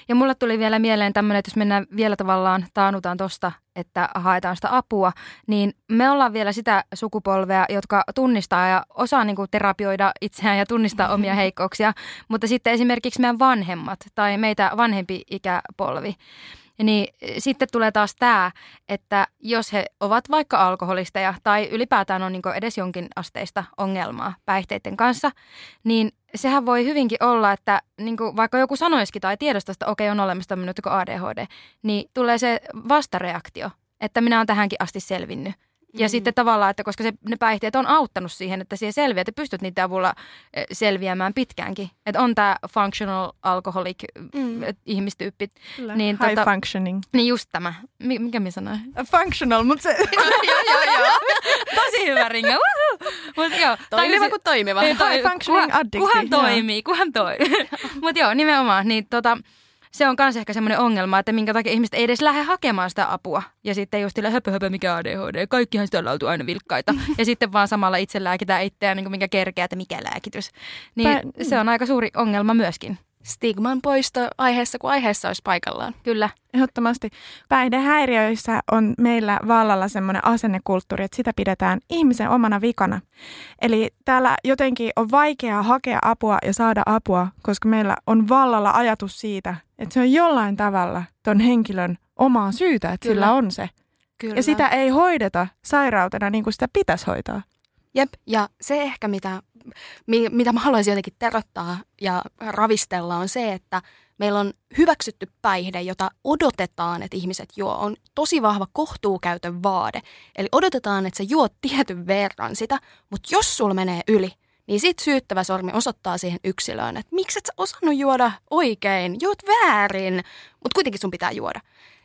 Ja mulle tuli vielä mieleen tämmöinen, että jos mennään vielä tavallaan, taanutaan tosta, että haetaan sitä apua, niin me ollaan vielä sitä sukupolvea, jotka tunnistaa ja osaa niin kuin terapioida itseään ja tunnistaa omia heikkouksia, mutta sitten esimerkiksi meidän vanhemmat tai meitä vanhempi ikäpolvi, niin sitten tulee taas tämä, että jos he ovat vaikka alkoholisteja tai ylipäätään on niin edes jonkin asteista ongelmaa päihteiden kanssa, niin sehän voi hyvinkin olla, että niin vaikka joku sanoisikin tai tiedostaisi, että okei on olemassa tämmöinen ADHD, niin tulee se vastareaktio, että minä olen tähänkin asti selvinnyt. Ja mm. sitten tavallaan, että koska se, ne päihteet on auttanut siihen, että siihen selviää, että pystyt niiden avulla eh, selviämään pitkäänkin. Että on tämä functional alcoholic mm. ihmistyyppi. Kyllä. Niin, High tota, functioning. Niin just tämä. Mikä minä sanoin? Functional, mutta se... joo, joo, joo. Tosi hyvä ringa. Mut joo, toimiva kuin toimiva. High functioning addicti. Kuhan toimii, kuhan toimii. mutta joo, nimenomaan. Niin tota, se on myös ehkä semmoinen ongelma, että minkä takia ihmiset ei edes lähde hakemaan sitä apua. Ja sitten just sille höpö, höpö, mikä ADHD, kaikkihan sitä ollaan aina vilkkaita. ja sitten vaan samalla itse lääkitään itseään, niin minkä kerkeä, että mikä lääkitys. Niin Pä, se on aika suuri ongelma myöskin. Stigman poisto aiheessa, kun aiheessa olisi paikallaan. Kyllä. Ehdottomasti. Päihdehäiriöissä on meillä vallalla semmoinen asennekulttuuri, että sitä pidetään ihmisen omana vikana. Eli täällä jotenkin on vaikeaa hakea apua ja saada apua, koska meillä on vallalla ajatus siitä, että se on jollain tavalla ton henkilön omaa syytä, että Kyllä. sillä on se. Kyllä. Ja sitä ei hoideta sairautena niin kuin sitä pitäisi hoitaa. Jep, ja se ehkä mitä, mitä mä haluaisin jotenkin terottaa ja ravistella on se, että meillä on hyväksytty päihde, jota odotetaan, että ihmiset juo, on tosi vahva kohtuukäytön vaade. Eli odotetaan, että sä juot tietyn verran sitä, mutta jos sulla menee yli, niin sit syyttävä sormi osoittaa siihen yksilöön, että miksi et sä osannut juoda oikein, juot väärin, mutta kuitenkin sun pitää juoda.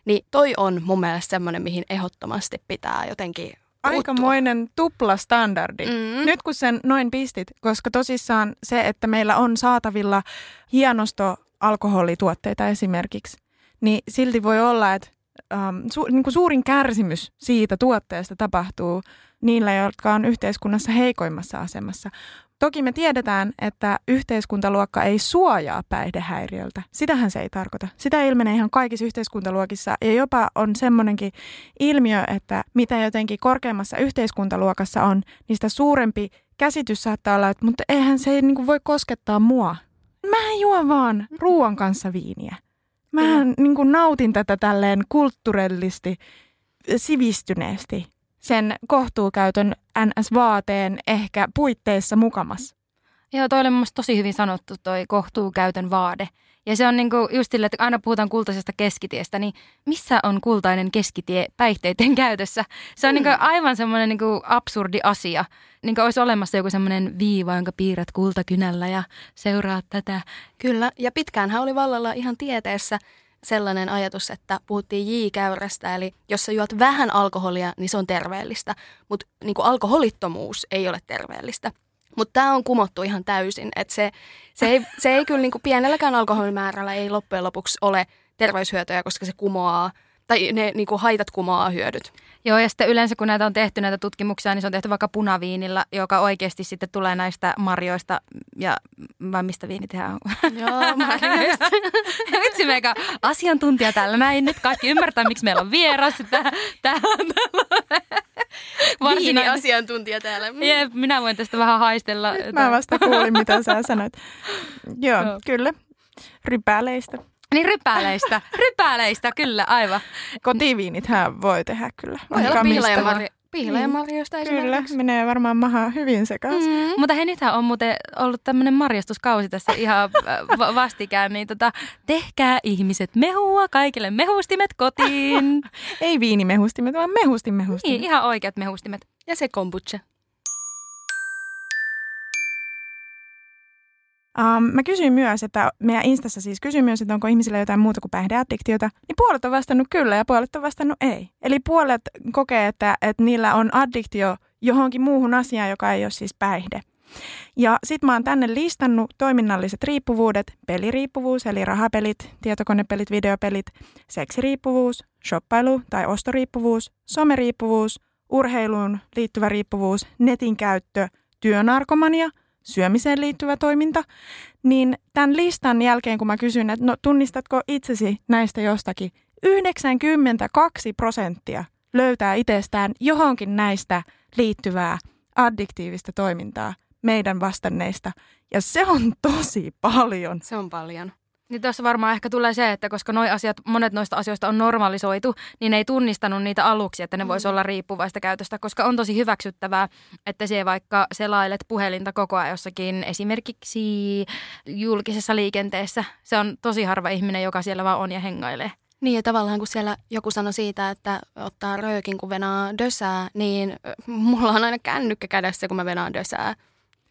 Niin toi on mun mielestä semmoinen, mihin ehdottomasti pitää jotenkin Aikamoinen tupla standardi. Mm. Nyt kun sen noin pistit, koska tosissaan se, että meillä on saatavilla hienosto alkoholituotteita esimerkiksi, niin silti voi olla, että um, su, niin kuin suurin kärsimys siitä tuotteesta tapahtuu niillä, jotka on yhteiskunnassa heikoimmassa asemassa. Toki me tiedetään, että yhteiskuntaluokka ei suojaa päihdehäiriöltä. Sitähän se ei tarkoita. Sitä ilmenee ihan kaikissa yhteiskuntaluokissa ja jopa on semmoinenkin ilmiö, että mitä jotenkin korkeammassa yhteiskuntaluokassa on, niin sitä suurempi käsitys saattaa olla, että mutta eihän se niin voi koskettaa mua. Mä en juo vaan ruoan kanssa viiniä. Mä niin kuin nautin tätä tälleen kulttuurellisesti, sivistyneesti sen kohtuukäytön NS-vaateen ehkä puitteissa mukamas. Joo, toi oli mun tosi hyvin sanottu toi kohtuukäytön vaade. Ja se on niinku just sille, että aina puhutaan kultaisesta keskitiestä, niin missä on kultainen keskitie päihteiden käytössä? Se on mm. niinku aivan semmoinen niinku absurdi asia. Niinku olisi olemassa joku semmoinen viiva, jonka piirrät kultakynällä ja seuraat tätä. Kyllä, ja pitkäänhän oli vallalla ihan tieteessä sellainen ajatus, että puhuttiin J-käyrästä, eli jos sä juot vähän alkoholia, niin se on terveellistä, mutta niin alkoholittomuus ei ole terveellistä. Mutta tämä on kumottu ihan täysin, että se, se, ei, se ei kyllä niin kuin pienelläkään alkoholimäärällä ei loppujen lopuksi ole terveyshyötyjä, koska se kumoaa, tai ne niin kuin haitat kumoaa hyödyt. Joo, ja sitten yleensä kun näitä on tehty näitä tutkimuksia, niin se on tehty vaikka punaviinilla, joka oikeasti sitten tulee näistä marjoista, ja vai mistä viini tehdään? Joo, marjoista. Vitsi meikä asiantuntija täällä näin, nyt kaikki ymmärtää, miksi meillä on vieras. Täällä on Viini-asiantuntija täällä. Mm. Jep, minä voin tästä vähän haistella. Mä vasta kuulin, mitä sä sanoit. Joo, Joo. kyllä. Rypäleistä. Niin rypäleistä, rypäleistä kyllä, aivan. Kotiviinithän voi tehdä kyllä. Voi olla pihlajamarja, pihlajamarjoista mm. Kyllä, menee varmaan maha hyvin sekaisin. Mm. Mutta he nythän on muuten ollut tämmöinen marjastuskausi tässä ihan vastikään, niin tota, tehkää ihmiset mehua, kaikille mehustimet kotiin. Ei viinimehustimet, vaan mehustimehustimet. Niin, ihan oikeat mehustimet. Ja se kombucha. Um, mä kysyin myös, että meidän Instassa siis kysyin myös, että onko ihmisillä jotain muuta kuin päihdeaddiktiota, niin puolet on vastannut kyllä ja puolet on vastannut ei. Eli puolet kokee, että, että niillä on addiktio johonkin muuhun asiaan, joka ei ole siis päihde. Ja sit mä oon tänne listannut toiminnalliset riippuvuudet, peliriippuvuus eli rahapelit, tietokonepelit, videopelit, seksiriippuvuus, shoppailu tai ostoriippuvuus, someriippuvuus, urheiluun liittyvä riippuvuus, netin käyttö, työnarkomania – syömiseen liittyvä toiminta, niin tämän listan jälkeen, kun mä kysyn, että no tunnistatko itsesi näistä jostakin, 92 prosenttia löytää itsestään johonkin näistä liittyvää addiktiivista toimintaa meidän vastanneista. Ja se on tosi paljon. Se on paljon. Niin tuossa varmaan ehkä tulee se, että koska noi asiat, monet noista asioista on normalisoitu, niin ne ei tunnistanut niitä aluksi, että ne mm. voisi olla riippuvaista käytöstä, koska on tosi hyväksyttävää, että se vaikka selailet puhelinta koko ajan jossakin esimerkiksi julkisessa liikenteessä. Se on tosi harva ihminen, joka siellä vaan on ja hengailee. Niin ja tavallaan kun siellä joku sanoi siitä, että ottaa röökin kun venaa dösää, niin mulla on aina kännykkä kädessä, kun mä venaan dösää.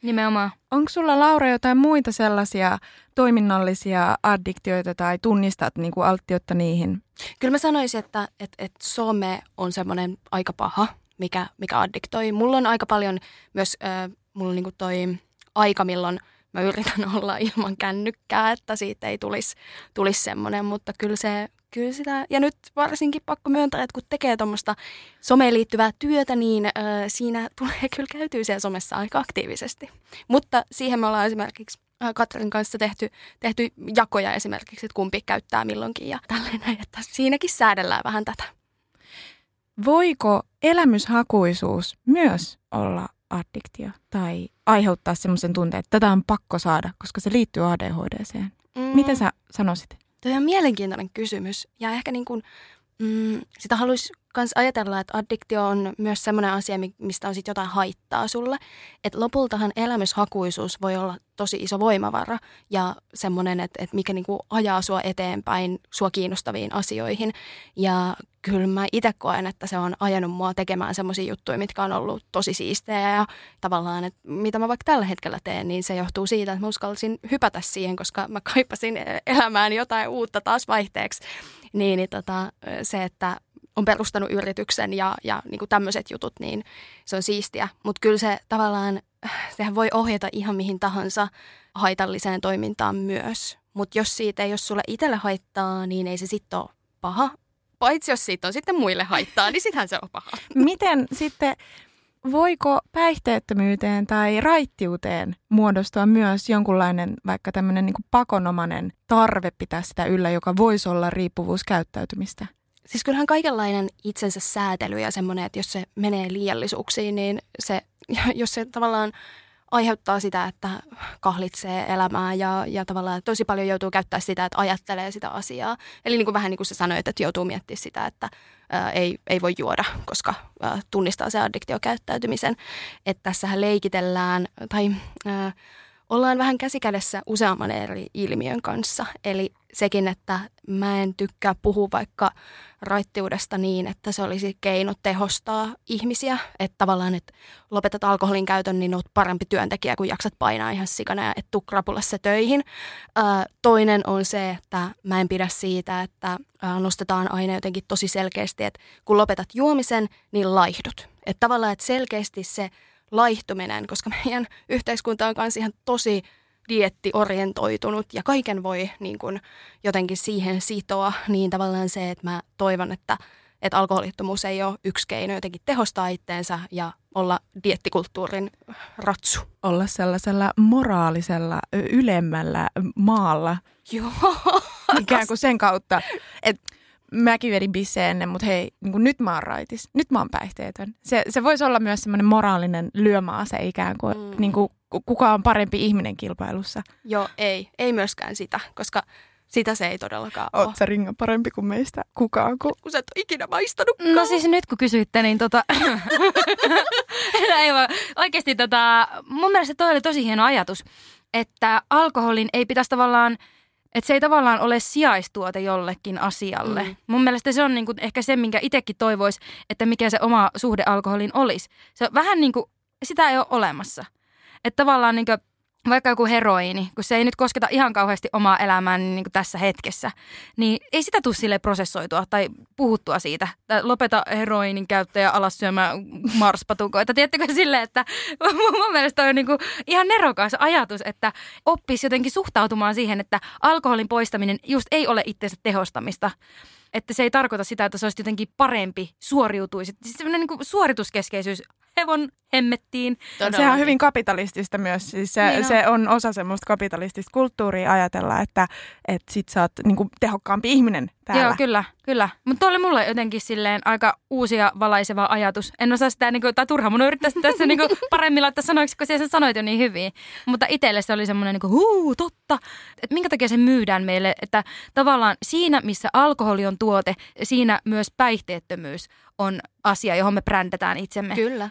Nimenomaan. Onko sulla Laura jotain muita sellaisia toiminnallisia addiktioita tai tunnistat niin kuin alttiutta niihin? Kyllä mä sanoisin, että, että, että some on semmoinen aika paha, mikä, mikä addiktoi. Mulla on aika paljon myös, äh, mulla on niinku toi aika, milloin mä yritän olla ilman kännykkää, että siitä ei tulisi tulis semmoinen, mutta kyllä se kyllä sitä, ja nyt varsinkin pakko myöntää, että kun tekee tuommoista someen liittyvää työtä, niin äh, siinä tulee kyllä käytyä siellä somessa aika aktiivisesti. Mutta siihen me ollaan esimerkiksi Katrin kanssa tehty, tehty jakoja esimerkiksi, että kumpi käyttää milloinkin ja tällainen, että siinäkin säädellään vähän tätä. Voiko elämyshakuisuus myös olla addiktio tai aiheuttaa semmoisen tunteen, että tätä on pakko saada, koska se liittyy ADHDseen? Mm. Mitä sä sanoisit? Toi on mielenkiintoinen kysymys. Ja ehkä niin kuin, mm, sitä haluaisi myös ajatella, että addiktio on myös sellainen asia, mi- mistä on sitten jotain haittaa sulle. Että lopultahan elämyshakuisuus voi olla tosi iso voimavara ja semmoinen, että, että mikä niin kuin ajaa sua eteenpäin sua kiinnostaviin asioihin. Ja kyllä mä itse koen, että se on ajanut mua tekemään semmoisia juttuja, mitkä on ollut tosi siistejä ja tavallaan, että mitä mä vaikka tällä hetkellä teen, niin se johtuu siitä, että mä uskalsin hypätä siihen, koska mä kaipasin elämään jotain uutta taas vaihteeksi. Niin, niin tota, se, että on perustanut yrityksen ja, ja niin kuin tämmöiset jutut, niin se on siistiä. Mutta kyllä se tavallaan, sehän voi ohjata ihan mihin tahansa haitalliseen toimintaan myös. Mutta jos siitä ei ole sulle itselle haittaa, niin ei se sitten ole paha. Paitsi jos siitä on sitten muille haittaa, niin sittenhän se on paha. Miten sitten, voiko päihteettömyyteen tai raittiuteen muodostua myös jonkunlainen vaikka tämmöinen niin pakonomainen tarve pitää sitä yllä, joka voisi olla riippuvuuskäyttäytymistä? Siis kyllähän kaikenlainen itsensä säätely ja semmoinen, että jos se menee liiallisuuksiin, niin se, jos se tavallaan aiheuttaa sitä, että kahlitsee elämää ja, ja tavallaan tosi paljon joutuu käyttää sitä, että ajattelee sitä asiaa. Eli niin kuin vähän niin kuin sä sanoit, että joutuu miettimään sitä, että ää, ei, ei voi juoda, koska ää, tunnistaa se addiktiokäyttäytymisen. Että tässähän leikitellään tai ää, ollaan vähän käsikädessä useamman eri ilmiön kanssa. Eli sekin, että mä en tykkää puhua vaikka raittiudesta niin, että se olisi keino tehostaa ihmisiä. Että tavallaan, että lopetat alkoholin käytön, niin oot parempi työntekijä, kun jaksat painaa ihan sikana ja et tuu krapulassa töihin. Toinen on se, että mä en pidä siitä, että nostetaan aina jotenkin tosi selkeästi, että kun lopetat juomisen, niin laihdut. Että tavallaan, että selkeästi se laihtuminen, koska meidän yhteiskunta on myös ihan tosi diettiorientoitunut ja kaiken voi niin kuin jotenkin siihen sitoa, niin tavallaan se, että mä toivon, että, että alkoholittomuus ei ole yksi keino jotenkin tehostaa itteensä ja olla diettikulttuurin ratsu. Olla sellaisella moraalisella ylemmällä maalla Joo. ikään kuin sen kautta, että mäkin vedin bisseen ennen, mutta hei, niin kuin nyt mä oon raitis, nyt mä oon päihteetön. Se, se voisi olla myös semmoinen moraalinen lyömaase ikään kuin, mm. niin kuin kuka on parempi ihminen kilpailussa. Joo, ei. Ei myöskään sitä, koska sitä se ei todellakaan ole. Oot sä ringa parempi kuin meistä kukaan? Kun... Kun sä et ole ikinä maistanutkaan. No siis nyt kun kysyitte, niin tota... ei vaan, oikeasti tota, mun mielestä toi oli tosi hieno ajatus, että alkoholin ei pitäisi tavallaan, että se ei tavallaan ole sijaistuote jollekin asialle. Mm. Mun mielestä se on niinku ehkä se, minkä itsekin toivoisi, että mikä se oma suhde alkoholin olisi. Se on vähän niin kuin, sitä ei ole olemassa. Että tavallaan niin kuin, vaikka joku heroini, kun se ei nyt kosketa ihan kauheasti omaa elämää niin kuin tässä hetkessä, niin ei sitä tule sille prosessoitua tai puhuttua siitä. Tai lopeta heroinin käyttäjä alas syömään marspatukoita. Tiedättekö silleen, että mun mielestä on niin kuin ihan nerokas ajatus, että oppisi jotenkin suhtautumaan siihen, että alkoholin poistaminen just ei ole itsensä tehostamista. Että se ei tarkoita sitä, että se olisi jotenkin parempi, suoriutuisi. Siis sellainen niin kuin suorituskeskeisyys hevon hemmettiin. Sehän on hyvin kapitalistista myös. Siis se, Niin niin on. se on osa semmoista kapitalistista kulttuuria ajatella, että, että sit sä oot niinku tehokkaampi ihminen täällä. Joo, kyllä, kyllä. Mutta oli mulle jotenkin silleen aika uusi ja valaiseva ajatus. En osaa sitä, niinku, tai turha mun yrittää sitä tässä niinku paremmin laittaa sanoiksi, kun sen sanoit jo niin hyvin. Mutta itselle se oli semmoinen, niinku, huu, totta. Että minkä takia se myydään meille, että tavallaan siinä, missä alkoholi on tuote, siinä myös päihteettömyys on asia, johon me brändätään itsemme. Kyllä.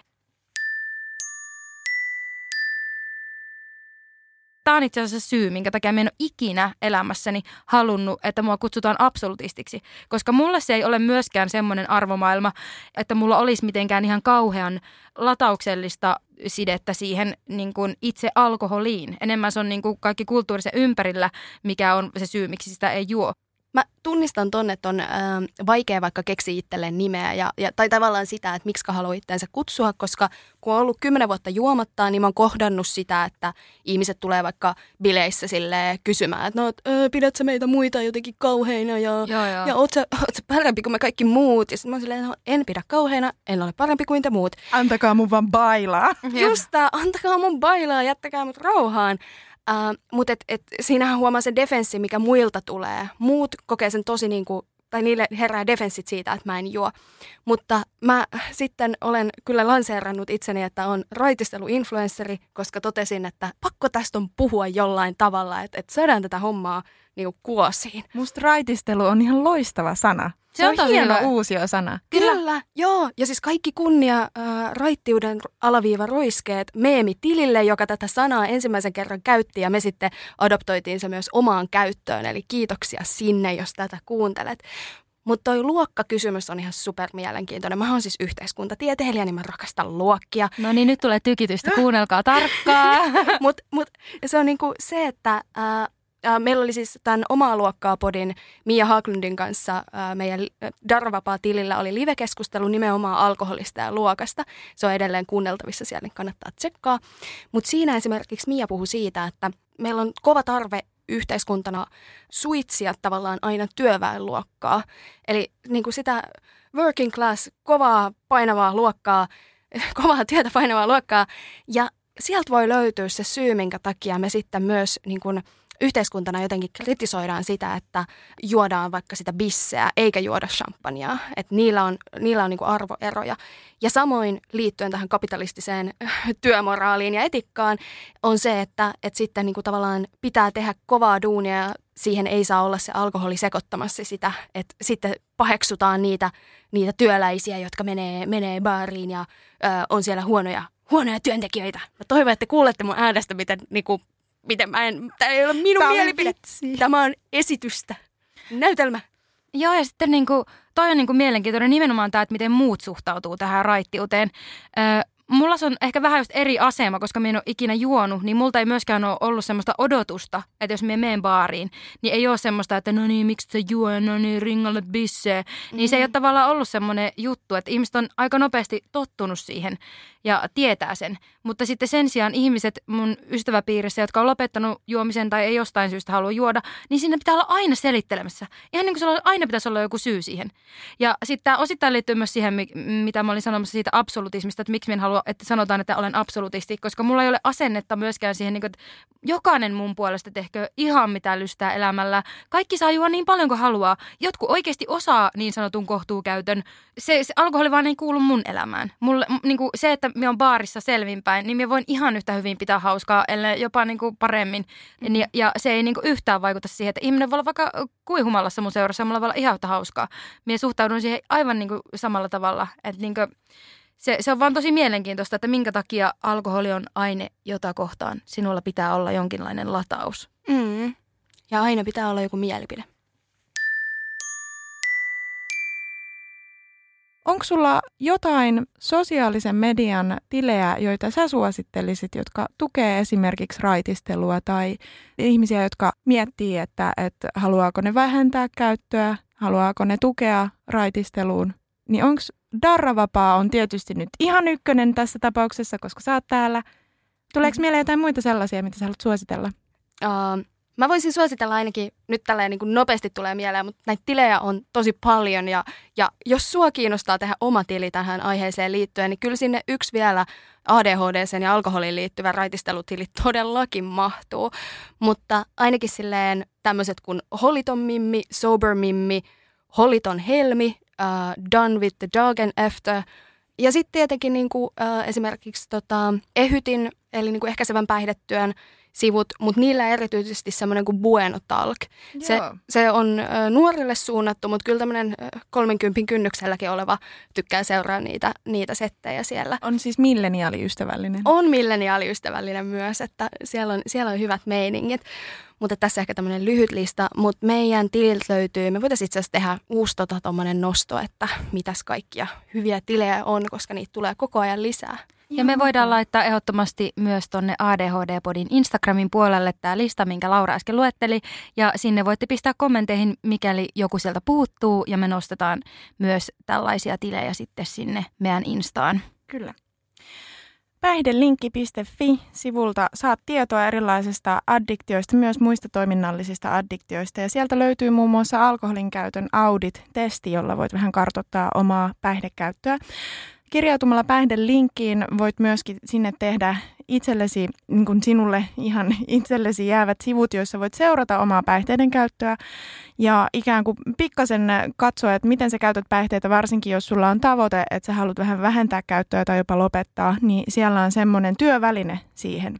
Tämä on itse asiassa syy, minkä takia mä en ole ikinä elämässäni halunnut, että mua kutsutaan absolutistiksi. Koska mulle se ei ole myöskään semmoinen arvomaailma, että mulla olisi mitenkään ihan kauhean latauksellista sidettä siihen niin kuin itse alkoholiin. Enemmän se on niin kuin kaikki kulttuurisen ympärillä, mikä on se syy, miksi sitä ei juo. Mä tunnistan ton, että on äh, vaikea vaikka keksiä itselleen nimeä ja, ja, tai tavallaan sitä, että miksi haluaa itseensä kutsua, koska kun on ollut kymmenen vuotta juomatta, niin mä oon kohdannut sitä, että ihmiset tulee vaikka bileissä sille kysymään, että no, äh, pidät sä meitä muita jotenkin kauheina ja, Joo, joo. ja oot sä, oot sä parempi kuin me kaikki muut. Ja sitten mä oon silleen, no, en pidä kauheina, en ole parempi kuin te muut. Antakaa mun vaan bailaa. Just tää, antakaa mun bailaa, jättäkää mut rauhaan. Uh, Mutta et, et, siinähän huomaa se defenssi, mikä muilta tulee. Muut kokee sen tosi niin kuin, tai niille herää defenssit siitä, että mä en juo. Mutta mä sitten olen kyllä lanseerannut itseni, että on raitisteluinfluenssari, koska totesin, että pakko tästä on puhua jollain tavalla, että, että saadaan tätä hommaa niin kuin kuosiin. Musta raitistelu on ihan loistava sana. Se, Se on, on tosi hieno hyvä. uusio sana. Kyllä. Kyllä, joo. Ja siis kaikki kunnia äh, raittiuden alaviiva roiskeet meemitilille, joka tätä sanaa ensimmäisen kerran käytti ja me sitten adoptoitiin se myös omaan käyttöön. Eli kiitoksia sinne, jos tätä kuuntelet. Mutta toi luokkakysymys on ihan super mielenkiintoinen. Mä oon siis yhteiskuntatieteilijä, niin mä rakastan luokkia. No niin, nyt tulee tykitystä, kuunnelkaa tarkkaan. Mutta mut, se on niinku se, että ää, meillä oli siis tämän omaa luokkaa podin Mia Haglundin kanssa meidän Darvapaa-tilillä oli live-keskustelu nimenomaan alkoholista ja luokasta. Se on edelleen kuunneltavissa siellä, niin kannattaa tsekkaa. Mutta siinä esimerkiksi Mia puhui siitä, että meillä on kova tarve yhteiskuntana suitsia tavallaan aina työväenluokkaa. Eli niin kuin sitä working class, kovaa painavaa luokkaa, kovaa työtä painavaa luokkaa. Ja sieltä voi löytyä se syy, minkä takia me sitten myös niin kuin yhteiskuntana jotenkin kritisoidaan sitä, että juodaan vaikka sitä bisseä eikä juoda champagnea. Että niillä on, niillä on niin kuin arvoeroja. Ja samoin liittyen tähän kapitalistiseen työmoraaliin ja etikkaan on se, että, että sitten niin kuin tavallaan pitää tehdä kovaa duunia siihen ei saa olla se alkoholi sekoittamassa sitä, että sitten paheksutaan niitä, niitä työläisiä, jotka menee, menee baariin ja ö, on siellä huonoja, huonoja työntekijöitä. Mä toivon, että kuulette mun äänestä, miten, niin kuin, miten mä en, tämä ei ole minun oli mielipide. vitsi. Tämä on esitystä. Näytelmä. Joo, ja sitten niinku, toi on niinku mielenkiintoinen nimenomaan tämä, että miten muut suhtautuu tähän raittiuteen. Öö, mulla se on ehkä vähän just eri asema, koska mä en ole ikinä juonut, niin multa ei myöskään ole ollut semmoista odotusta, että jos mä menen baariin, niin ei ole semmoista, että no niin, miksi sä juo, no niin, ringalle bissee. Niin se ei ole tavallaan ollut semmoinen juttu, että ihmiset on aika nopeasti tottunut siihen ja tietää sen. Mutta sitten sen sijaan ihmiset mun ystäväpiirissä, jotka on lopettanut juomisen tai ei jostain syystä halua juoda, niin sinne pitää olla aina selittelemässä. Ihan niin kuin sulla aina pitäisi olla joku syy siihen. Ja sitten tämä osittain liittyy myös siihen, mi- mitä mä olin sanomassa siitä absolutismista, että miksi mä en halua, että sanotaan, että olen absolutisti, koska mulla ei ole asennetta myöskään siihen, niin kuin, että jokainen mun puolesta tehkö ihan mitä lystää elämällä. Kaikki saa juoda niin paljon kuin haluaa. Jotkut oikeasti osaa niin sanotun kohtuukäytön. Se, se alkoholi vaan ei kuulu mun elämään. Mulle, niin kuin se, että mä oon baarissa selvinpäin, niin mä voin ihan yhtä hyvin pitää hauskaa, ellei jopa niin kuin paremmin. Mm-hmm. Ja, ja se ei niin kuin yhtään vaikuta siihen, että ihminen voi olla vaikka kuihumalassa mun seurassa ja mulla voi olla ihan yhtä hauskaa. Mä suhtaudun siihen aivan niin kuin samalla tavalla. Että niin kuin, se, se on vaan tosi mielenkiintoista, että minkä takia alkoholi on aine, jota kohtaan sinulla pitää olla jonkinlainen lataus. Mm. Ja aina pitää olla joku mielipide. Onko sulla jotain sosiaalisen median tilejä, joita sä suosittelisit, jotka tukee esimerkiksi raitistelua tai ihmisiä, jotka miettii, että, että haluaako ne vähentää käyttöä, haluaako ne tukea raitisteluun? Niin onko Darravapaa on tietysti nyt ihan ykkönen tässä tapauksessa, koska sä oot täällä. Tuleeko mieleen jotain muita sellaisia, mitä sä haluat suositella? Uh, mä voisin suositella ainakin, nyt tälleen niin kuin nopeasti tulee mieleen, mutta näitä tilejä on tosi paljon ja, ja jos sua kiinnostaa tehdä oma tili tähän aiheeseen liittyen, niin kyllä sinne yksi vielä ADHD ja alkoholiin liittyvä raitistelutili todellakin mahtuu. Mutta ainakin silleen tämmöiset kuin Holiton Mimmi, Sober Mimmi, Holiton Helmi, uh, Done with the Dog and After – ja sitten tietenkin niin kuin, äh, esimerkiksi tota, ehytin, eli niin kuin ehkäisevän päihdetyön sivut, mutta niillä erityisesti semmoinen kuin Bueno Talk. Se, Joo. se on ö, nuorille suunnattu, mutta kyllä tämmöinen 30 kynnykselläkin oleva tykkää seuraa niitä, niitä settejä siellä. On siis milleniaaliystävällinen. On milleniaaliystävällinen myös, että siellä on, siellä on hyvät meiningit. Mutta tässä ehkä tämmöinen lyhyt lista, mutta meidän tililtä löytyy, me voitaisiin itse asiassa tehdä uusi tota, nosto, että mitäs kaikkia hyviä tilejä on, koska niitä tulee koko ajan lisää. Ja me voidaan laittaa ehdottomasti myös tonne ADHD-podin Instagramin puolelle tämä lista, minkä Laura äsken luetteli. Ja sinne voitte pistää kommenteihin, mikäli joku sieltä puuttuu. Ja me nostetaan myös tällaisia tilejä sitten sinne meidän Instaan. Kyllä. Päihdelinkki.fi sivulta saat tietoa erilaisista addiktioista, myös muista toiminnallisista addiktioista. Ja sieltä löytyy muun muassa alkoholin käytön audit-testi, jolla voit vähän kartoittaa omaa päihdekäyttöä. Kirjautumalla päihdelinkkiin voit myöskin sinne tehdä itsellesi, niin kuin sinulle ihan itsellesi jäävät sivut, joissa voit seurata omaa päihteiden käyttöä ja ikään kuin pikkasen katsoa, että miten sä käytät päihteitä, varsinkin jos sulla on tavoite, että sä haluat vähän vähentää käyttöä tai jopa lopettaa, niin siellä on semmoinen työväline siihen.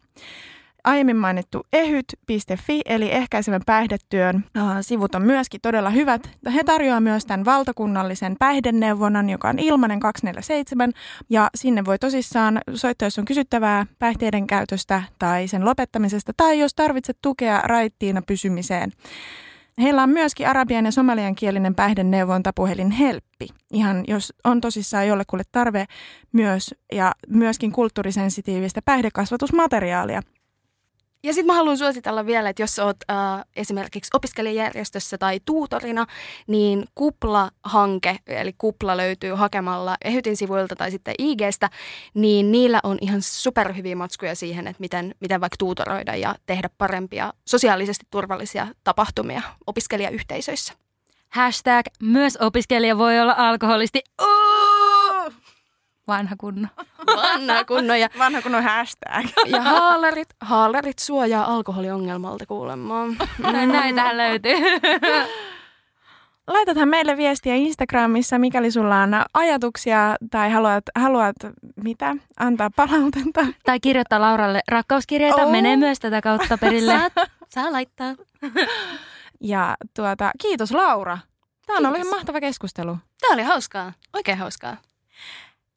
Aiemmin mainittu ehyt.fi eli ehkäisevän päihdetyön äh, sivut on myöskin todella hyvät. He tarjoavat myös tämän valtakunnallisen päihdeneuvonnan, joka on ilmainen 247 ja sinne voi tosissaan soittaa, jos on kysyttävää päihteiden käytöstä tai sen lopettamisesta tai jos tarvitset tukea raittiina pysymiseen. Heillä on myöskin arabian ja somalian kielinen päihdeneuvontapuhelin Helppi. Ihan jos on tosissaan jollekulle tarve myös ja myöskin kulttuurisensitiivistä päihdekasvatusmateriaalia. Ja sitten mä haluan suositella vielä, että jos oot äh, esimerkiksi opiskelijajärjestössä tai tuutorina, niin Kupla-hanke, eli Kupla löytyy hakemalla Ehytin sivuilta tai sitten IGstä, niin niillä on ihan superhyviä matskuja siihen, että miten, miten vaikka tuutoroida ja tehdä parempia sosiaalisesti turvallisia tapahtumia opiskelijayhteisöissä. Hashtag myös opiskelija voi olla alkoholisti. Uh! Vanha kunno. Vanha kunnon ja, Vanha kun on hashtag. ja haalarit, haalarit suojaa alkoholiongelmalta kuulemma. Näitähän löytyy. Laitathan meille viestiä Instagramissa, mikäli sulla on ajatuksia tai haluat, haluat mitä, antaa palautetta. tai kirjoittaa Lauralle rakkauskirjeitä. Oh. Menee myös tätä kautta perille. Saa, saa laittaa. Ja tuota, kiitos Laura. Tämä on ollut Kiitos. ihan mahtava keskustelu. Tämä oli hauskaa, oikein hauskaa.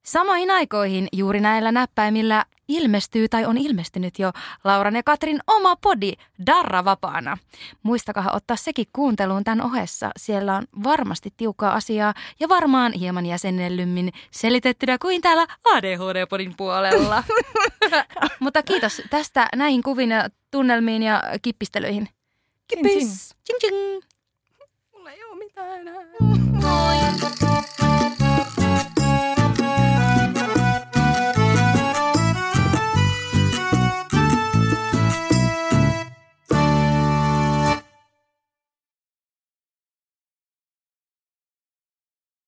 Samoihin aikoihin juuri näillä näppäimillä ilmestyy tai on ilmestynyt jo Lauran ja Katrin oma podi Darra vapaana. Muistakaa ottaa sekin kuunteluun tämän ohessa. Siellä on varmasti tiukkaa asiaa ja varmaan hieman jäsennellymmin selitettynä kuin täällä ADHD-podin puolella. Mutta kiitos tästä näihin kuviin ja tunnelmiin ja kippistelyihin. Kippis. Ching ching. Mulla ei ole mitään enää.